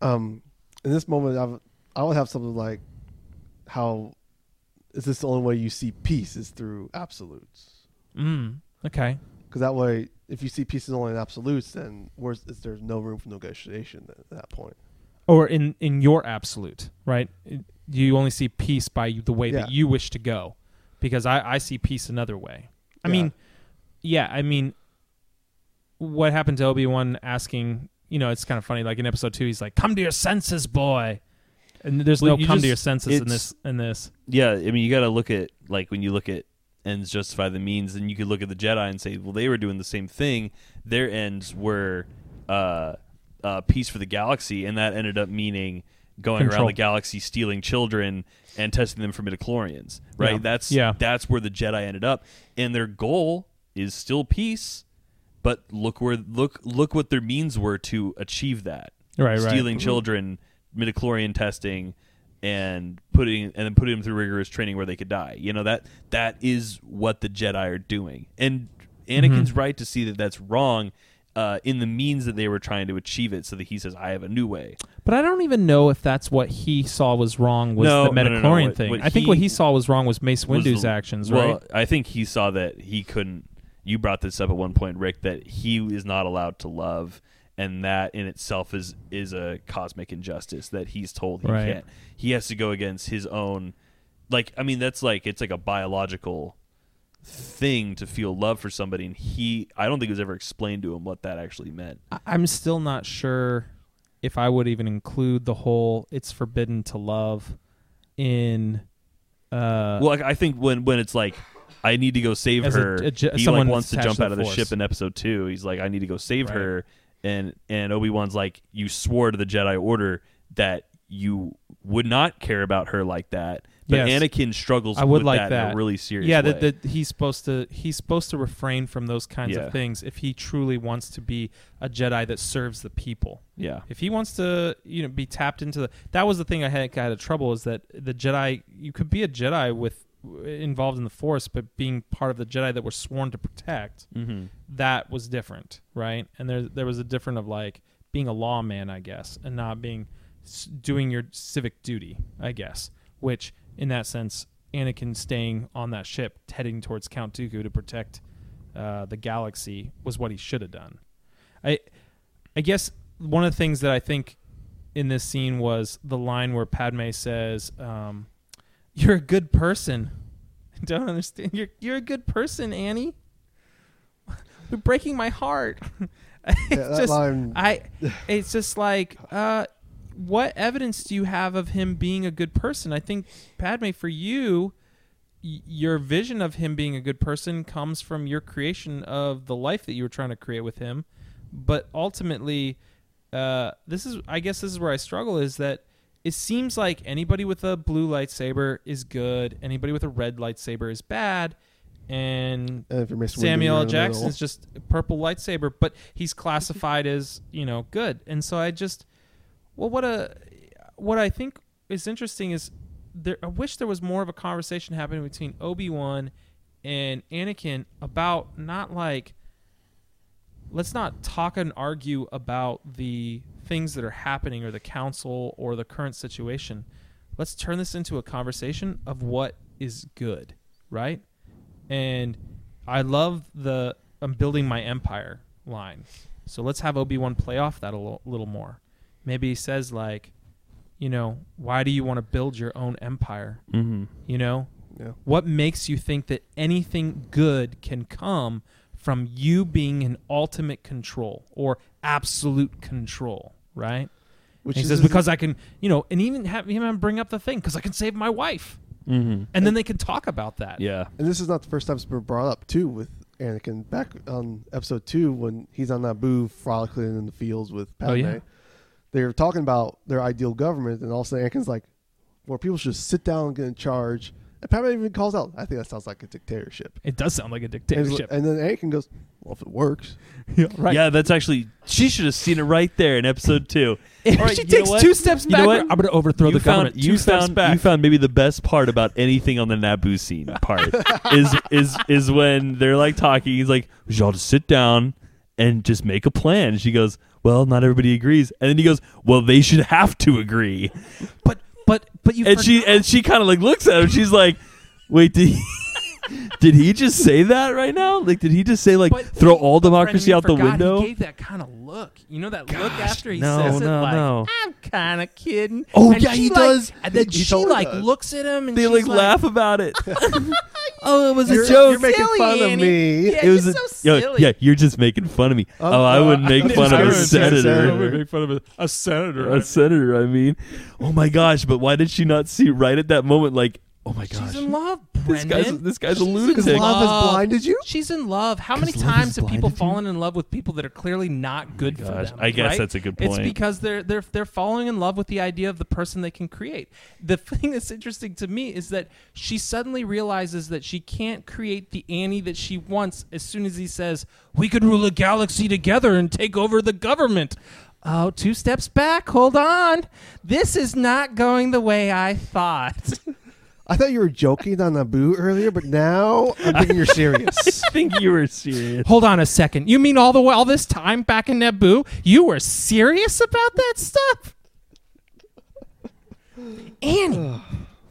[SPEAKER 3] Um, in this moment, I would, I would have something like, "How is this the only way you see peace is through absolutes?
[SPEAKER 1] mm, okay
[SPEAKER 3] Because that way, if you see peace is only in absolutes, then where's is there's no room for negotiation at that point?
[SPEAKER 1] or in in your absolute right you only see peace by the way that you wish to go because i i see peace another way i
[SPEAKER 3] Yeah.
[SPEAKER 1] mean yeah i mean what happened to obi-wan asking you know it's kind of funny like in episode 2 he's like come to your senses boy and there's
[SPEAKER 2] Well,
[SPEAKER 1] no come to your senses in this in this
[SPEAKER 2] Yeah, I mean, you got to look at like when you look at ends justify the means, and you could look at the Jedi and say, well, they were doing the same thing. Their ends were uh, uh, peace for the galaxy, and that ended up meaning going
[SPEAKER 1] Control.
[SPEAKER 2] around the galaxy stealing children and testing them for midi-chlorians. Right?
[SPEAKER 1] Yeah.
[SPEAKER 2] That's
[SPEAKER 1] Yeah.
[SPEAKER 2] that's where the Jedi ended up, and their goal is still peace. But look where look look what their means were to achieve that
[SPEAKER 1] right
[SPEAKER 2] stealing children, midi-chlorian testing, and putting and then putting them through rigorous training where they could die. You know that that is what the Jedi are doing, and Anakin's right to see that that's wrong. Uh, in the means that they were trying to achieve it, so that he says, "I have a new way."
[SPEAKER 1] but i don't even know if that's what he saw was wrong was
[SPEAKER 2] No,
[SPEAKER 1] the
[SPEAKER 2] no, no, no.
[SPEAKER 1] midi-chlorian
[SPEAKER 2] What-
[SPEAKER 1] thing
[SPEAKER 2] what
[SPEAKER 1] i think what
[SPEAKER 2] he-
[SPEAKER 1] he saw was wrong was mace
[SPEAKER 2] was
[SPEAKER 1] windu's
[SPEAKER 2] the-
[SPEAKER 1] actions
[SPEAKER 2] well,
[SPEAKER 1] right
[SPEAKER 2] I think he saw that he couldn't. You brought this up at one point, Rick, that he is not allowed to love, and that in itself is is a cosmic injustice that he's told he
[SPEAKER 1] Right.
[SPEAKER 2] can't. He has to go against his own. Like, I mean, that's like it's like a biological thing to feel love for somebody, and he. I don't think it was ever explained to him what that actually meant.
[SPEAKER 1] I'm still not sure if I would even include the whole "it's forbidden to love" in. Uh,
[SPEAKER 2] well, like, I think when when it's like. I need to go save
[SPEAKER 1] a-
[SPEAKER 2] her.
[SPEAKER 1] a ge-
[SPEAKER 2] he
[SPEAKER 1] someone
[SPEAKER 2] like wants to jump out of the
[SPEAKER 1] Force.
[SPEAKER 2] ship in episode two. He's like, I need to go save
[SPEAKER 1] Right.
[SPEAKER 2] her, and and Obi Wan's like, you swore to the Jedi Order that you would not care about her like that. But
[SPEAKER 1] Yes.
[SPEAKER 2] Anakin struggles
[SPEAKER 1] I would
[SPEAKER 2] with
[SPEAKER 1] like
[SPEAKER 2] that, in
[SPEAKER 1] that.
[SPEAKER 2] a really serious
[SPEAKER 1] yeah,
[SPEAKER 2] way.
[SPEAKER 1] that, that he's supposed to he's supposed to refrain from those kinds
[SPEAKER 2] Yeah.
[SPEAKER 1] of things if he truly wants to be a Jedi that serves the people.
[SPEAKER 2] yeah,
[SPEAKER 1] If he wants to, you know, be tapped into the that was the thing I had I had trouble is that the Jedi you could be a Jedi with involved in the Force, but being part of the Jedi that were sworn to protect.
[SPEAKER 2] mm-hmm.
[SPEAKER 1] That was different, right? And there there was a different of like being a lawman, I guess, and not being doing your civic duty, I guess. Which, in that sense, Anakin staying on that ship, heading towards Count Dooku to protect uh, the galaxy, was what he should have done. I I guess one of the things that I think in this scene was the line where Padme says, um, "You're a good person." I don't understand. You're you're a good person, Annie. You're breaking my heart. it's
[SPEAKER 3] Yeah,
[SPEAKER 1] just
[SPEAKER 3] line.
[SPEAKER 1] I. It's just like, uh, what evidence do you have of him being a good person? I think Padme, for you, y- your vision of him being a good person comes from your creation of the life that you were trying to create with him. But ultimately, uh, this is, I guess, this is where I struggle. Is that it seems like anybody with a blue lightsaber is good, anybody with a red lightsaber is bad, and
[SPEAKER 3] And if you're Mace Windu,
[SPEAKER 1] Samuel L.
[SPEAKER 3] in
[SPEAKER 1] Jackson is just purple lightsaber, but he's classified as you know good, and so I just well, what a what I think is interesting is there. I wish there was more of a conversation happening between Obi Wan and Anakin about not like let's not talk and argue about the things that are happening or the council or the current situation. Let's turn this into a conversation of what is good, right? And I love the I'm building my empire line. So let's have Obi Wan play off that a little, little more. Maybe he says like, you know, why do you want to build your own empire?
[SPEAKER 2] Mm-hmm.
[SPEAKER 1] You know,
[SPEAKER 3] Yeah.
[SPEAKER 1] what makes you think that anything good can come from you being in ultimate control or absolute control, right?
[SPEAKER 3] Which
[SPEAKER 1] he
[SPEAKER 3] is-
[SPEAKER 1] says because I can, you know, and even have him bring up the thing because I can save my wife,
[SPEAKER 2] Mm-hmm.
[SPEAKER 1] and then they can talk about that.
[SPEAKER 2] Yeah.
[SPEAKER 3] And this is not the first time it's been brought up too with Anakin. Back on episode two, when he's on Naboo frolicking in the fields with Padme,
[SPEAKER 1] Oh, yeah.
[SPEAKER 3] They're talking about their ideal government, and all of a sudden Anakin's like, "Where people should sit down and get in charge." And Padme even calls out, "I think that sounds like a dictatorship."
[SPEAKER 1] It does sound like a dictatorship.
[SPEAKER 3] and then Anakin goes, "Well, if it works."
[SPEAKER 1] right.
[SPEAKER 2] Yeah, that's actually she should have seen it right there in episode two.
[SPEAKER 1] If
[SPEAKER 2] All right,
[SPEAKER 1] she takes two steps
[SPEAKER 2] You know
[SPEAKER 1] back,
[SPEAKER 2] what?
[SPEAKER 1] I'm going to overthrow
[SPEAKER 2] you
[SPEAKER 1] the
[SPEAKER 2] found,
[SPEAKER 1] government.
[SPEAKER 2] You
[SPEAKER 1] two steps
[SPEAKER 2] found
[SPEAKER 1] back.
[SPEAKER 2] you found maybe the best part about anything on the Naboo scene part is is is when they're like talking. He's like, "We should all just sit down and just make a plan." She goes, "Well, not everybody agrees," and then he goes, "Well, they should have to agree."
[SPEAKER 1] but but but you
[SPEAKER 2] And she and she kind of like looks at him. She's like, "Wait, did he?" Did he just say that right now? Like, did he just say like
[SPEAKER 1] But
[SPEAKER 2] throw
[SPEAKER 1] he-
[SPEAKER 2] all
[SPEAKER 1] but
[SPEAKER 2] democracy
[SPEAKER 1] Brendan,
[SPEAKER 2] out the
[SPEAKER 1] forgot
[SPEAKER 2] window?
[SPEAKER 1] He gave that kind of look. You know that look
[SPEAKER 2] Gosh,
[SPEAKER 1] after he
[SPEAKER 2] no,
[SPEAKER 1] says it,
[SPEAKER 2] no,
[SPEAKER 1] like
[SPEAKER 2] no.
[SPEAKER 1] I'm kind of kidding.
[SPEAKER 2] Oh,
[SPEAKER 1] And
[SPEAKER 2] yeah,
[SPEAKER 1] she,
[SPEAKER 2] he
[SPEAKER 1] like-
[SPEAKER 2] does.
[SPEAKER 1] And then
[SPEAKER 3] He
[SPEAKER 1] she
[SPEAKER 3] totally
[SPEAKER 1] like
[SPEAKER 3] does.
[SPEAKER 1] looks at him and
[SPEAKER 2] they
[SPEAKER 1] she's
[SPEAKER 2] like laugh about it. oh, it was
[SPEAKER 3] You're-
[SPEAKER 2] a joke.
[SPEAKER 3] you're making
[SPEAKER 1] silly,
[SPEAKER 3] fun of
[SPEAKER 1] Annie.
[SPEAKER 3] me.
[SPEAKER 1] Yeah,
[SPEAKER 2] it was
[SPEAKER 1] you're
[SPEAKER 2] a,
[SPEAKER 1] so
[SPEAKER 2] yo,
[SPEAKER 1] silly.
[SPEAKER 2] yeah, you're just making fun of me.
[SPEAKER 3] Oh,
[SPEAKER 2] oh, I
[SPEAKER 3] uh,
[SPEAKER 2] wouldn't make
[SPEAKER 3] I'm
[SPEAKER 2] fun of a
[SPEAKER 3] kidding.
[SPEAKER 2] senator.
[SPEAKER 3] Senator.
[SPEAKER 1] make fun of a, a senator.
[SPEAKER 2] A senator, I mean. Oh my gosh, but why did she not see right at that moment like, oh my gosh.
[SPEAKER 1] She's in love,
[SPEAKER 2] this guy's this guy's a
[SPEAKER 1] She's in
[SPEAKER 3] Because
[SPEAKER 2] lunatic.
[SPEAKER 3] love has blinded you.
[SPEAKER 1] She's in love. How many
[SPEAKER 2] 'Cause love
[SPEAKER 1] times have people
[SPEAKER 2] blinded you?
[SPEAKER 1] fallen in love with people that are clearly not oh good for
[SPEAKER 2] gosh,
[SPEAKER 1] them?
[SPEAKER 2] I guess
[SPEAKER 1] right?
[SPEAKER 2] that's a good point.
[SPEAKER 1] It's
[SPEAKER 2] point.
[SPEAKER 1] because they're they're they're falling in love with the idea of the person they can create. The thing that's interesting to me is that she suddenly realizes that she can't create the Annie that she wants as soon as he says, "We could rule a galaxy together and take over the government." Oh, two steps back. Hold on. This is not going the way I thought.
[SPEAKER 3] I thought you were joking on Naboo earlier, but now I'm thinking you're serious.
[SPEAKER 2] I think you were serious.
[SPEAKER 1] Hold on a second. You mean all the all this time back in Naboo, you were serious about that stuff? Annie,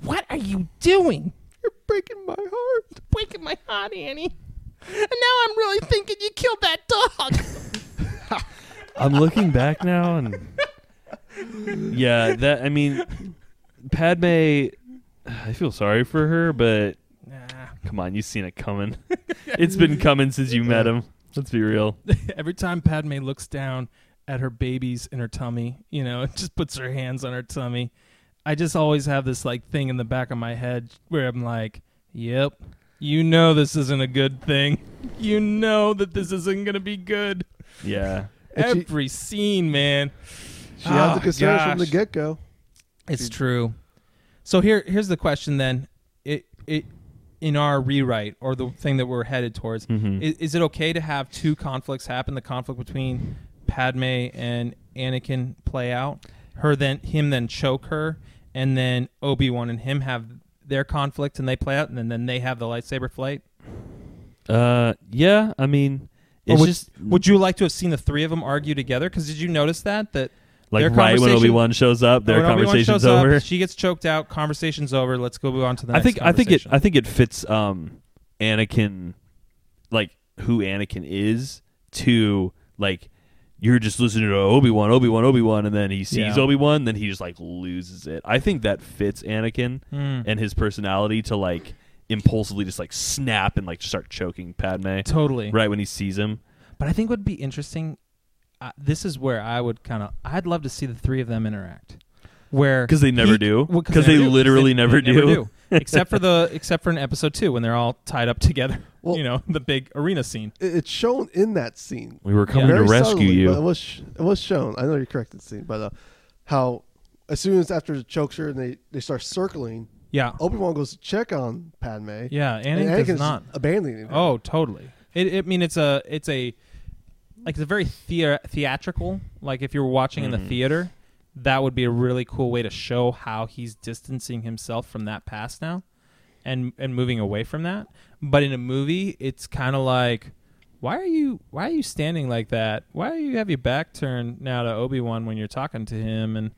[SPEAKER 1] what are you doing?
[SPEAKER 3] you're breaking my heart.
[SPEAKER 1] Breaking my heart, Annie. And now I'm really thinking you killed that dog.
[SPEAKER 2] I'm looking back now and Yeah, that I mean Padme I feel sorry for her, but
[SPEAKER 1] Nah.
[SPEAKER 2] come on, you've seen it coming. it's been coming since you met him. Let's be real.
[SPEAKER 1] Every time Padme looks down at her babies in her tummy, you know, and just puts her hands on her tummy, I just always have this like thing in the back of my head where I'm like, "Yep, you know this isn't a good thing. You know that this isn't going to be good."
[SPEAKER 2] Yeah.
[SPEAKER 3] And she-
[SPEAKER 1] Every scene, man.
[SPEAKER 3] She has
[SPEAKER 1] Oh,
[SPEAKER 3] the ah, concerns from the
[SPEAKER 1] gosh.
[SPEAKER 3] get go.
[SPEAKER 1] It's true. So here, here's the question then. It, it, in our rewrite or the thing that we're headed towards,
[SPEAKER 2] Mhm.
[SPEAKER 1] is, is it okay to have two conflicts happen? The conflict between Padme and Anakin play out. Her then, him then choke her, and then Obi Wan and him have their conflict and they play out, and then, then they have the lightsaber fight.
[SPEAKER 2] Uh yeah, I mean it's
[SPEAKER 1] would,
[SPEAKER 2] just
[SPEAKER 1] would you like to have seen the three of them argue together? Because did you notice that that
[SPEAKER 2] like right when Obi Wan shows up, their
[SPEAKER 1] when
[SPEAKER 2] conversation's
[SPEAKER 1] shows up,
[SPEAKER 2] over.
[SPEAKER 1] she gets choked out. Conversation's over. Let's go on to the
[SPEAKER 2] I
[SPEAKER 1] next.
[SPEAKER 2] think I think it. I think it fits um Anakin like who Anakin is to like you're just listening to Obi Wan, Obi Wan, Obi Wan, and then he sees
[SPEAKER 1] Yeah.
[SPEAKER 2] Obi Wan, then he just like loses it. I think that fits Anakin
[SPEAKER 1] Mm.
[SPEAKER 2] and his personality to like impulsively just like snap and like start choking Padme
[SPEAKER 1] totally.
[SPEAKER 2] right when he sees him.
[SPEAKER 1] But I think would be interesting. Uh, this is where I would kind of. I'd love to see the three of them interact. Where
[SPEAKER 2] because they never
[SPEAKER 1] he-
[SPEAKER 2] do.
[SPEAKER 1] well,
[SPEAKER 2] 'Cause they
[SPEAKER 1] never do.
[SPEAKER 2] literally
[SPEAKER 1] They-
[SPEAKER 2] never
[SPEAKER 1] they
[SPEAKER 2] do.
[SPEAKER 1] except for the except for in episode two when they're all tied up together.
[SPEAKER 3] Well-
[SPEAKER 1] you know the big arena scene.
[SPEAKER 3] It's shown in that scene.
[SPEAKER 2] We were coming
[SPEAKER 3] Very
[SPEAKER 2] to rescue
[SPEAKER 3] subtly,
[SPEAKER 2] you.
[SPEAKER 3] It was sh- it was shown. I know you're correct in scene, but uh, how as soon as after the chokes her and they they start circling,
[SPEAKER 1] Yeah,
[SPEAKER 3] Obi Wan goes to check on Padme.
[SPEAKER 1] yeah.
[SPEAKER 3] and
[SPEAKER 1] Anakin
[SPEAKER 3] Anakin's
[SPEAKER 1] not.
[SPEAKER 3] abandoning her.
[SPEAKER 1] Oh, totally. It, it I mean it's a it's a like it's a very thea- theatrical. Like if you were watching in the
[SPEAKER 2] Mhm.
[SPEAKER 1] theater, that would be a really cool way to show how he's distancing himself from that past now, and and moving away from that. But in a movie, it's kind of like, why are you why are you standing like that? Why do you have your back turned now to Obi Wan when you're talking to him? And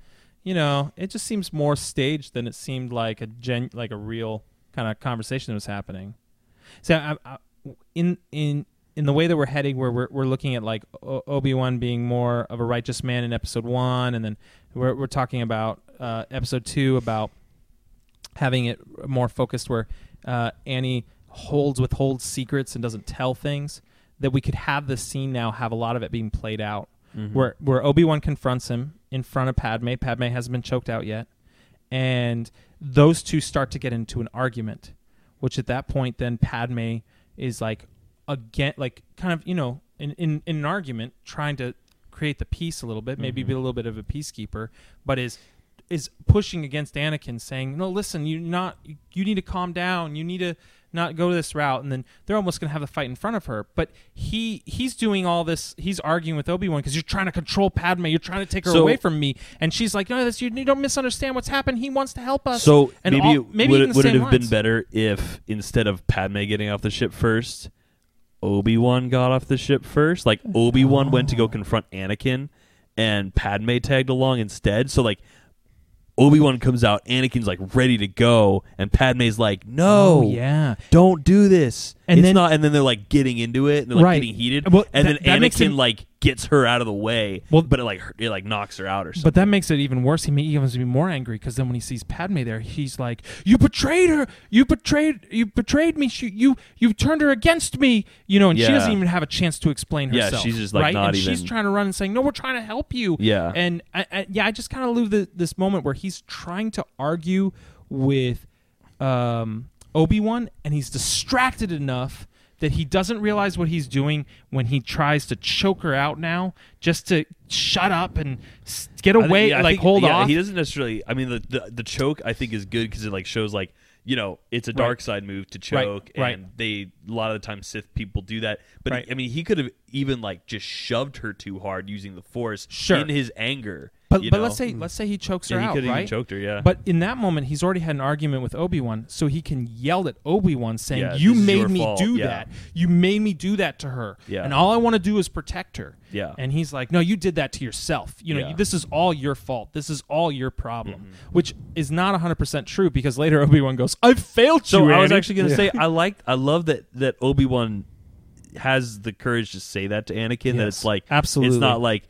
[SPEAKER 1] you know, it just seems more staged than it seemed like a gen like a real kind of conversation that was happening. So I, I, in in in the way that we're heading, where we're we're looking at like Obi Wan being more of a righteous man in Episode One, and then we're we're talking about uh, Episode Two about having it more focused, where uh, Annie holds withholds secrets and doesn't tell things. That we could have this scene now have a lot of it being played out,
[SPEAKER 2] Mhm.
[SPEAKER 1] where where Obi Wan confronts him in front of Padme. Padme hasn't been choked out yet, and those two start to get into an argument, which at that point then Padme is like again like kind of you know in in, in an argument trying to create the peace a little bit, maybe
[SPEAKER 2] Mhm.
[SPEAKER 1] be a little bit of a peacekeeper, but is is pushing against Anakin, saying, "No, listen, you not you need to calm down. You need to not go this route." And then they're almost going to have the fight in front of her. But he he's doing all this. He's arguing with Obi Wan because you're trying to control Padme. You're trying to take her
[SPEAKER 2] So-
[SPEAKER 1] away from me. And she's like, "No, this you, you don't misunderstand what's happened. He wants to help us."
[SPEAKER 2] So
[SPEAKER 1] And
[SPEAKER 2] maybe,
[SPEAKER 1] all- maybe
[SPEAKER 2] would, it, would it have been better if instead of Padme getting off the ship first, Obi Wan got off the ship first? Like Obi Wan went to go confront Anakin, and Padme tagged along instead. So like. Obi Wan comes out, Anakin's like ready to go, and Padme's like, "No,
[SPEAKER 1] Oh, yeah.
[SPEAKER 2] don't do this."
[SPEAKER 1] And
[SPEAKER 2] it's
[SPEAKER 1] then-
[SPEAKER 2] not, and then they're like getting into it, and they're like
[SPEAKER 1] Right.
[SPEAKER 2] getting heated,
[SPEAKER 1] Well,
[SPEAKER 2] and
[SPEAKER 1] that-
[SPEAKER 2] then Anakin
[SPEAKER 1] him-
[SPEAKER 2] like gets her out of the way,
[SPEAKER 1] Well-
[SPEAKER 2] but it like it like knocks her out or something.
[SPEAKER 1] But that makes it even worse. He may even be more angry because then when he sees Padme there, he's like, "You betrayed her! You betrayed! You betrayed me! She, you you turned her against me! You know!" And she doesn't even have a chance to explain herself.
[SPEAKER 2] Yeah, she's just, like,
[SPEAKER 1] right?
[SPEAKER 2] not
[SPEAKER 1] and she's trying to run and saying, "No, we're trying to help you."
[SPEAKER 2] Yeah.
[SPEAKER 1] And I, I, yeah, I just kind of love this moment where he's trying to argue with um, Obi Wan, and he's distracted enough that he doesn't realize what he's doing when he tries to choke her out now, just to shut up and get
[SPEAKER 2] I think-
[SPEAKER 1] away,
[SPEAKER 2] yeah,
[SPEAKER 1] like
[SPEAKER 2] think-
[SPEAKER 1] hold
[SPEAKER 2] yeah,
[SPEAKER 1] off.
[SPEAKER 2] He doesn't necessarily. I mean, the the, the choke I think is good because it like shows like you know it's a dark side move to choke,
[SPEAKER 1] right.
[SPEAKER 2] and they a lot of the time Sith people do that. But
[SPEAKER 1] Right.
[SPEAKER 2] he- I mean, he could have even like just shoved her too hard using the Force
[SPEAKER 1] Sure.
[SPEAKER 2] in his anger.
[SPEAKER 1] But but
[SPEAKER 2] know?
[SPEAKER 1] let's say let's say he chokes her
[SPEAKER 2] yeah, he
[SPEAKER 1] out, right?
[SPEAKER 2] even choked her. Yeah,
[SPEAKER 1] But in that moment, he's already had an argument with Obi Wan, so he can yell at Obi Wan, saying,
[SPEAKER 2] Yeah,
[SPEAKER 1] "You made me
[SPEAKER 2] fault."
[SPEAKER 1] do
[SPEAKER 2] Yeah.
[SPEAKER 1] that. You made me do that to her.
[SPEAKER 2] Yeah.
[SPEAKER 1] And all I want to do is protect her."
[SPEAKER 2] Yeah.
[SPEAKER 1] And he's like, "No, you did that to yourself. You know.
[SPEAKER 2] Mm-hmm.
[SPEAKER 1] this is all your fault. This is all your problem." Which is not 100% true because later Obi Wan goes, "I failed
[SPEAKER 2] So
[SPEAKER 1] you."
[SPEAKER 2] I was
[SPEAKER 1] Annie."
[SPEAKER 2] actually gonna say I liked I love that that Obi Wan has the courage to say that to Anakin. That it's like
[SPEAKER 1] absolutely.
[SPEAKER 2] It's not like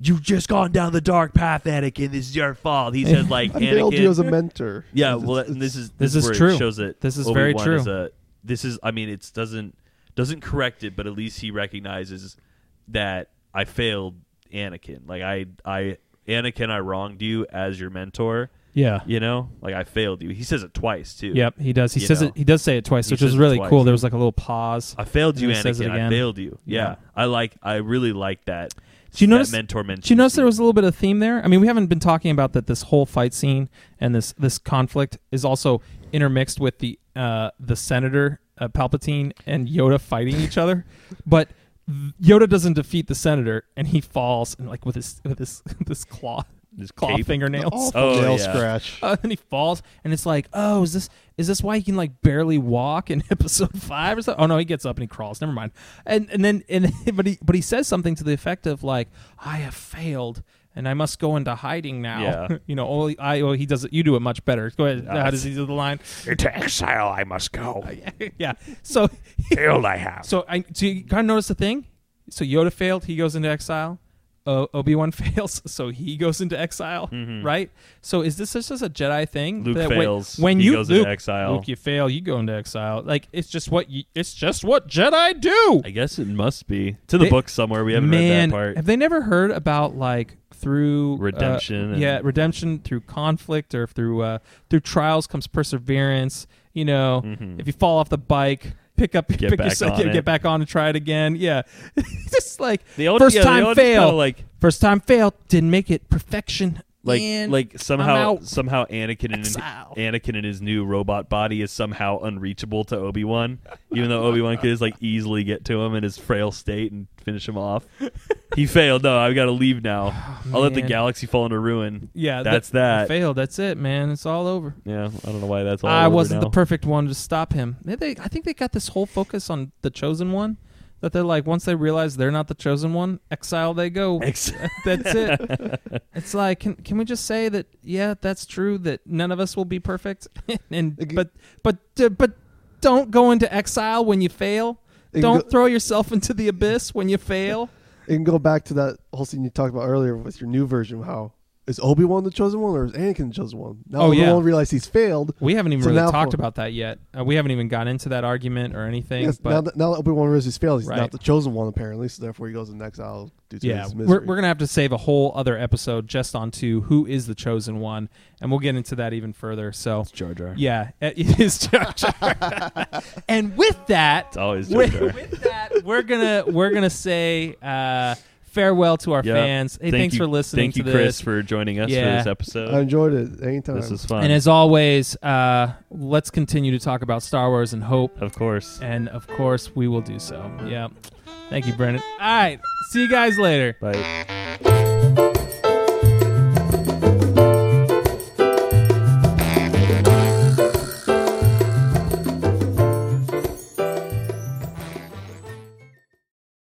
[SPEAKER 2] you've just gone down the dark path, Anakin. This is your fault. He says like
[SPEAKER 3] I failed you as a mentor.
[SPEAKER 2] yeah,
[SPEAKER 3] It's-
[SPEAKER 2] well,
[SPEAKER 3] it's-
[SPEAKER 2] and this is
[SPEAKER 1] This is
[SPEAKER 2] where
[SPEAKER 1] true.
[SPEAKER 2] It shows that
[SPEAKER 1] This is very
[SPEAKER 2] Obi-Wan
[SPEAKER 1] true.
[SPEAKER 2] Is a, this is I mean it doesn't doesn't correct it, but at least he recognizes that I failed Anakin. Like I I Anakin, I wronged you as your mentor.
[SPEAKER 1] yeah.
[SPEAKER 2] You know, like I failed you. He says it twice too.
[SPEAKER 1] Yep, he does. He
[SPEAKER 2] You
[SPEAKER 1] says
[SPEAKER 2] know.
[SPEAKER 1] it. He does say it twice,
[SPEAKER 2] He
[SPEAKER 1] which
[SPEAKER 2] is
[SPEAKER 1] really cool. There was like a little pause.
[SPEAKER 2] I failed you,
[SPEAKER 1] And says it
[SPEAKER 2] Anakin. I failed you. Yeah.
[SPEAKER 1] Yeah.
[SPEAKER 2] I like. I really like that.
[SPEAKER 1] Do you notice?
[SPEAKER 2] mentor
[SPEAKER 1] you notice there was a little bit of theme there? I mean, we haven't been talking about that. This whole fight scene and this this conflict is also intermixed with the uh, the senator uh, Palpatine and Yoda fighting each other, but Yoda doesn't defeat the senator, and he falls and like with his with his this claw
[SPEAKER 2] His
[SPEAKER 1] claw
[SPEAKER 2] cape?
[SPEAKER 1] fingernails.
[SPEAKER 3] Awful
[SPEAKER 2] Oh,
[SPEAKER 3] nail
[SPEAKER 2] yeah.
[SPEAKER 3] scratch.
[SPEAKER 1] Uh, and he falls, and it's like, oh, is this is this why he can like barely walk in episode five or something? Oh no, he gets up and he crawls. Never mind. And and then and but he but he says something to the effect of like, I have failed. And I must go into hiding now.
[SPEAKER 2] Yeah.
[SPEAKER 1] you know, only I. Oh, he does it. You do it much better. Go ahead. How does he do the line?
[SPEAKER 4] Into exile I must go.
[SPEAKER 1] yeah. So,
[SPEAKER 4] Failed I have.
[SPEAKER 1] so I. So you kind of notice the thing. So Yoda failed. He goes into exile. Uh, Obi Wan fails, so he goes into exile,
[SPEAKER 2] Mhm.
[SPEAKER 1] right? So is this just a Jedi thing?
[SPEAKER 2] Luke
[SPEAKER 1] that when-
[SPEAKER 2] fails.
[SPEAKER 1] when
[SPEAKER 2] he
[SPEAKER 1] you
[SPEAKER 2] goes
[SPEAKER 1] Luke,
[SPEAKER 2] into exile.
[SPEAKER 1] Luke, you fail, you go into exile. Like it's just what you, it's just what Jedi do.
[SPEAKER 2] I guess it must be to the
[SPEAKER 1] They-
[SPEAKER 2] book somewhere. We haven't
[SPEAKER 1] Man,
[SPEAKER 2] read that part.
[SPEAKER 1] have they never heard about like through uh,
[SPEAKER 2] Redemption and-
[SPEAKER 1] yeah, redemption through conflict or through uh, through trials comes perseverance. You know,
[SPEAKER 2] Mhm.
[SPEAKER 1] if you fall off the bike, pick up,
[SPEAKER 2] Get
[SPEAKER 1] pick
[SPEAKER 2] back
[SPEAKER 1] yourself,
[SPEAKER 2] on
[SPEAKER 1] get, back on and try it again. Yeah, just like
[SPEAKER 2] The old,
[SPEAKER 1] first
[SPEAKER 2] yeah,
[SPEAKER 1] time fail.
[SPEAKER 2] like
[SPEAKER 1] first time fail, didn't make it. Perfection.
[SPEAKER 2] Like
[SPEAKER 1] and
[SPEAKER 2] like somehow somehow Anakin and
[SPEAKER 1] exile.
[SPEAKER 2] Anakin in his new robot body is somehow unreachable to Obi Wan, even though Obi Wan could just like easily get to him in his frail state and finish him off. he failed. No, I've got to leave now. Oh, I'll let the
[SPEAKER 1] man.
[SPEAKER 2] galaxy fall into ruin.
[SPEAKER 1] Yeah,
[SPEAKER 2] That's that.
[SPEAKER 1] Failed. That's it, man. It's all over.
[SPEAKER 2] Yeah, I don't know why that's all.
[SPEAKER 1] I
[SPEAKER 2] over
[SPEAKER 1] wasn't
[SPEAKER 2] now.
[SPEAKER 1] the perfect one to stop him. They, they, I think they got this whole focus on the chosen one. That they're like, once they realize they're not the chosen one, exile they go.
[SPEAKER 2] Ex-
[SPEAKER 1] that's it. It's like, can can we just say that? Yeah, that's true. That none of us will be perfect, and but but uh, but don't go into exile when you fail. Don't throw yourself into the abyss when you fail.
[SPEAKER 3] It can go back to that whole scene you talked about earlier with your new version. How is Obi Wan the chosen one, or is Anakin the chosen one? Now
[SPEAKER 1] Oh,
[SPEAKER 3] Obi
[SPEAKER 1] yeah.
[SPEAKER 3] Wan realized he's failed.
[SPEAKER 1] We haven't even
[SPEAKER 3] So
[SPEAKER 1] really talked
[SPEAKER 3] for-
[SPEAKER 1] about that yet. Uh, we haven't even gotten into that argument or anything.
[SPEAKER 3] Yes,
[SPEAKER 1] but
[SPEAKER 3] now that, now that Obi Wan realizes he's failed, he's
[SPEAKER 1] Right.
[SPEAKER 3] not the chosen one apparently. So therefore, he goes into exile due to
[SPEAKER 1] yeah,
[SPEAKER 3] his
[SPEAKER 1] we're, we're gonna have to save a whole other episode just onto who is the chosen one, and we'll get into that even further. So,
[SPEAKER 2] It's Jar Jar.
[SPEAKER 1] yeah, it is Jar Jar. and with that,
[SPEAKER 2] It's always Jar
[SPEAKER 1] with,
[SPEAKER 2] Jar.
[SPEAKER 1] with that, we're gonna we're gonna say uh, farewell to our
[SPEAKER 2] Yeah.
[SPEAKER 1] fans. Hey,
[SPEAKER 2] Thank
[SPEAKER 1] thanks
[SPEAKER 2] you-
[SPEAKER 1] for listening
[SPEAKER 2] Thank you,
[SPEAKER 1] to
[SPEAKER 2] Chris, for joining us
[SPEAKER 1] Yeah.
[SPEAKER 2] for this episode.
[SPEAKER 3] I enjoyed it anytime.
[SPEAKER 2] this is fun.
[SPEAKER 1] And as always, uh, let's continue to talk about Star Wars and hope.
[SPEAKER 2] of course.
[SPEAKER 1] And of course, we will do so. Yeah. Thank you, Brendan. All right. See you guys later.
[SPEAKER 2] Bye.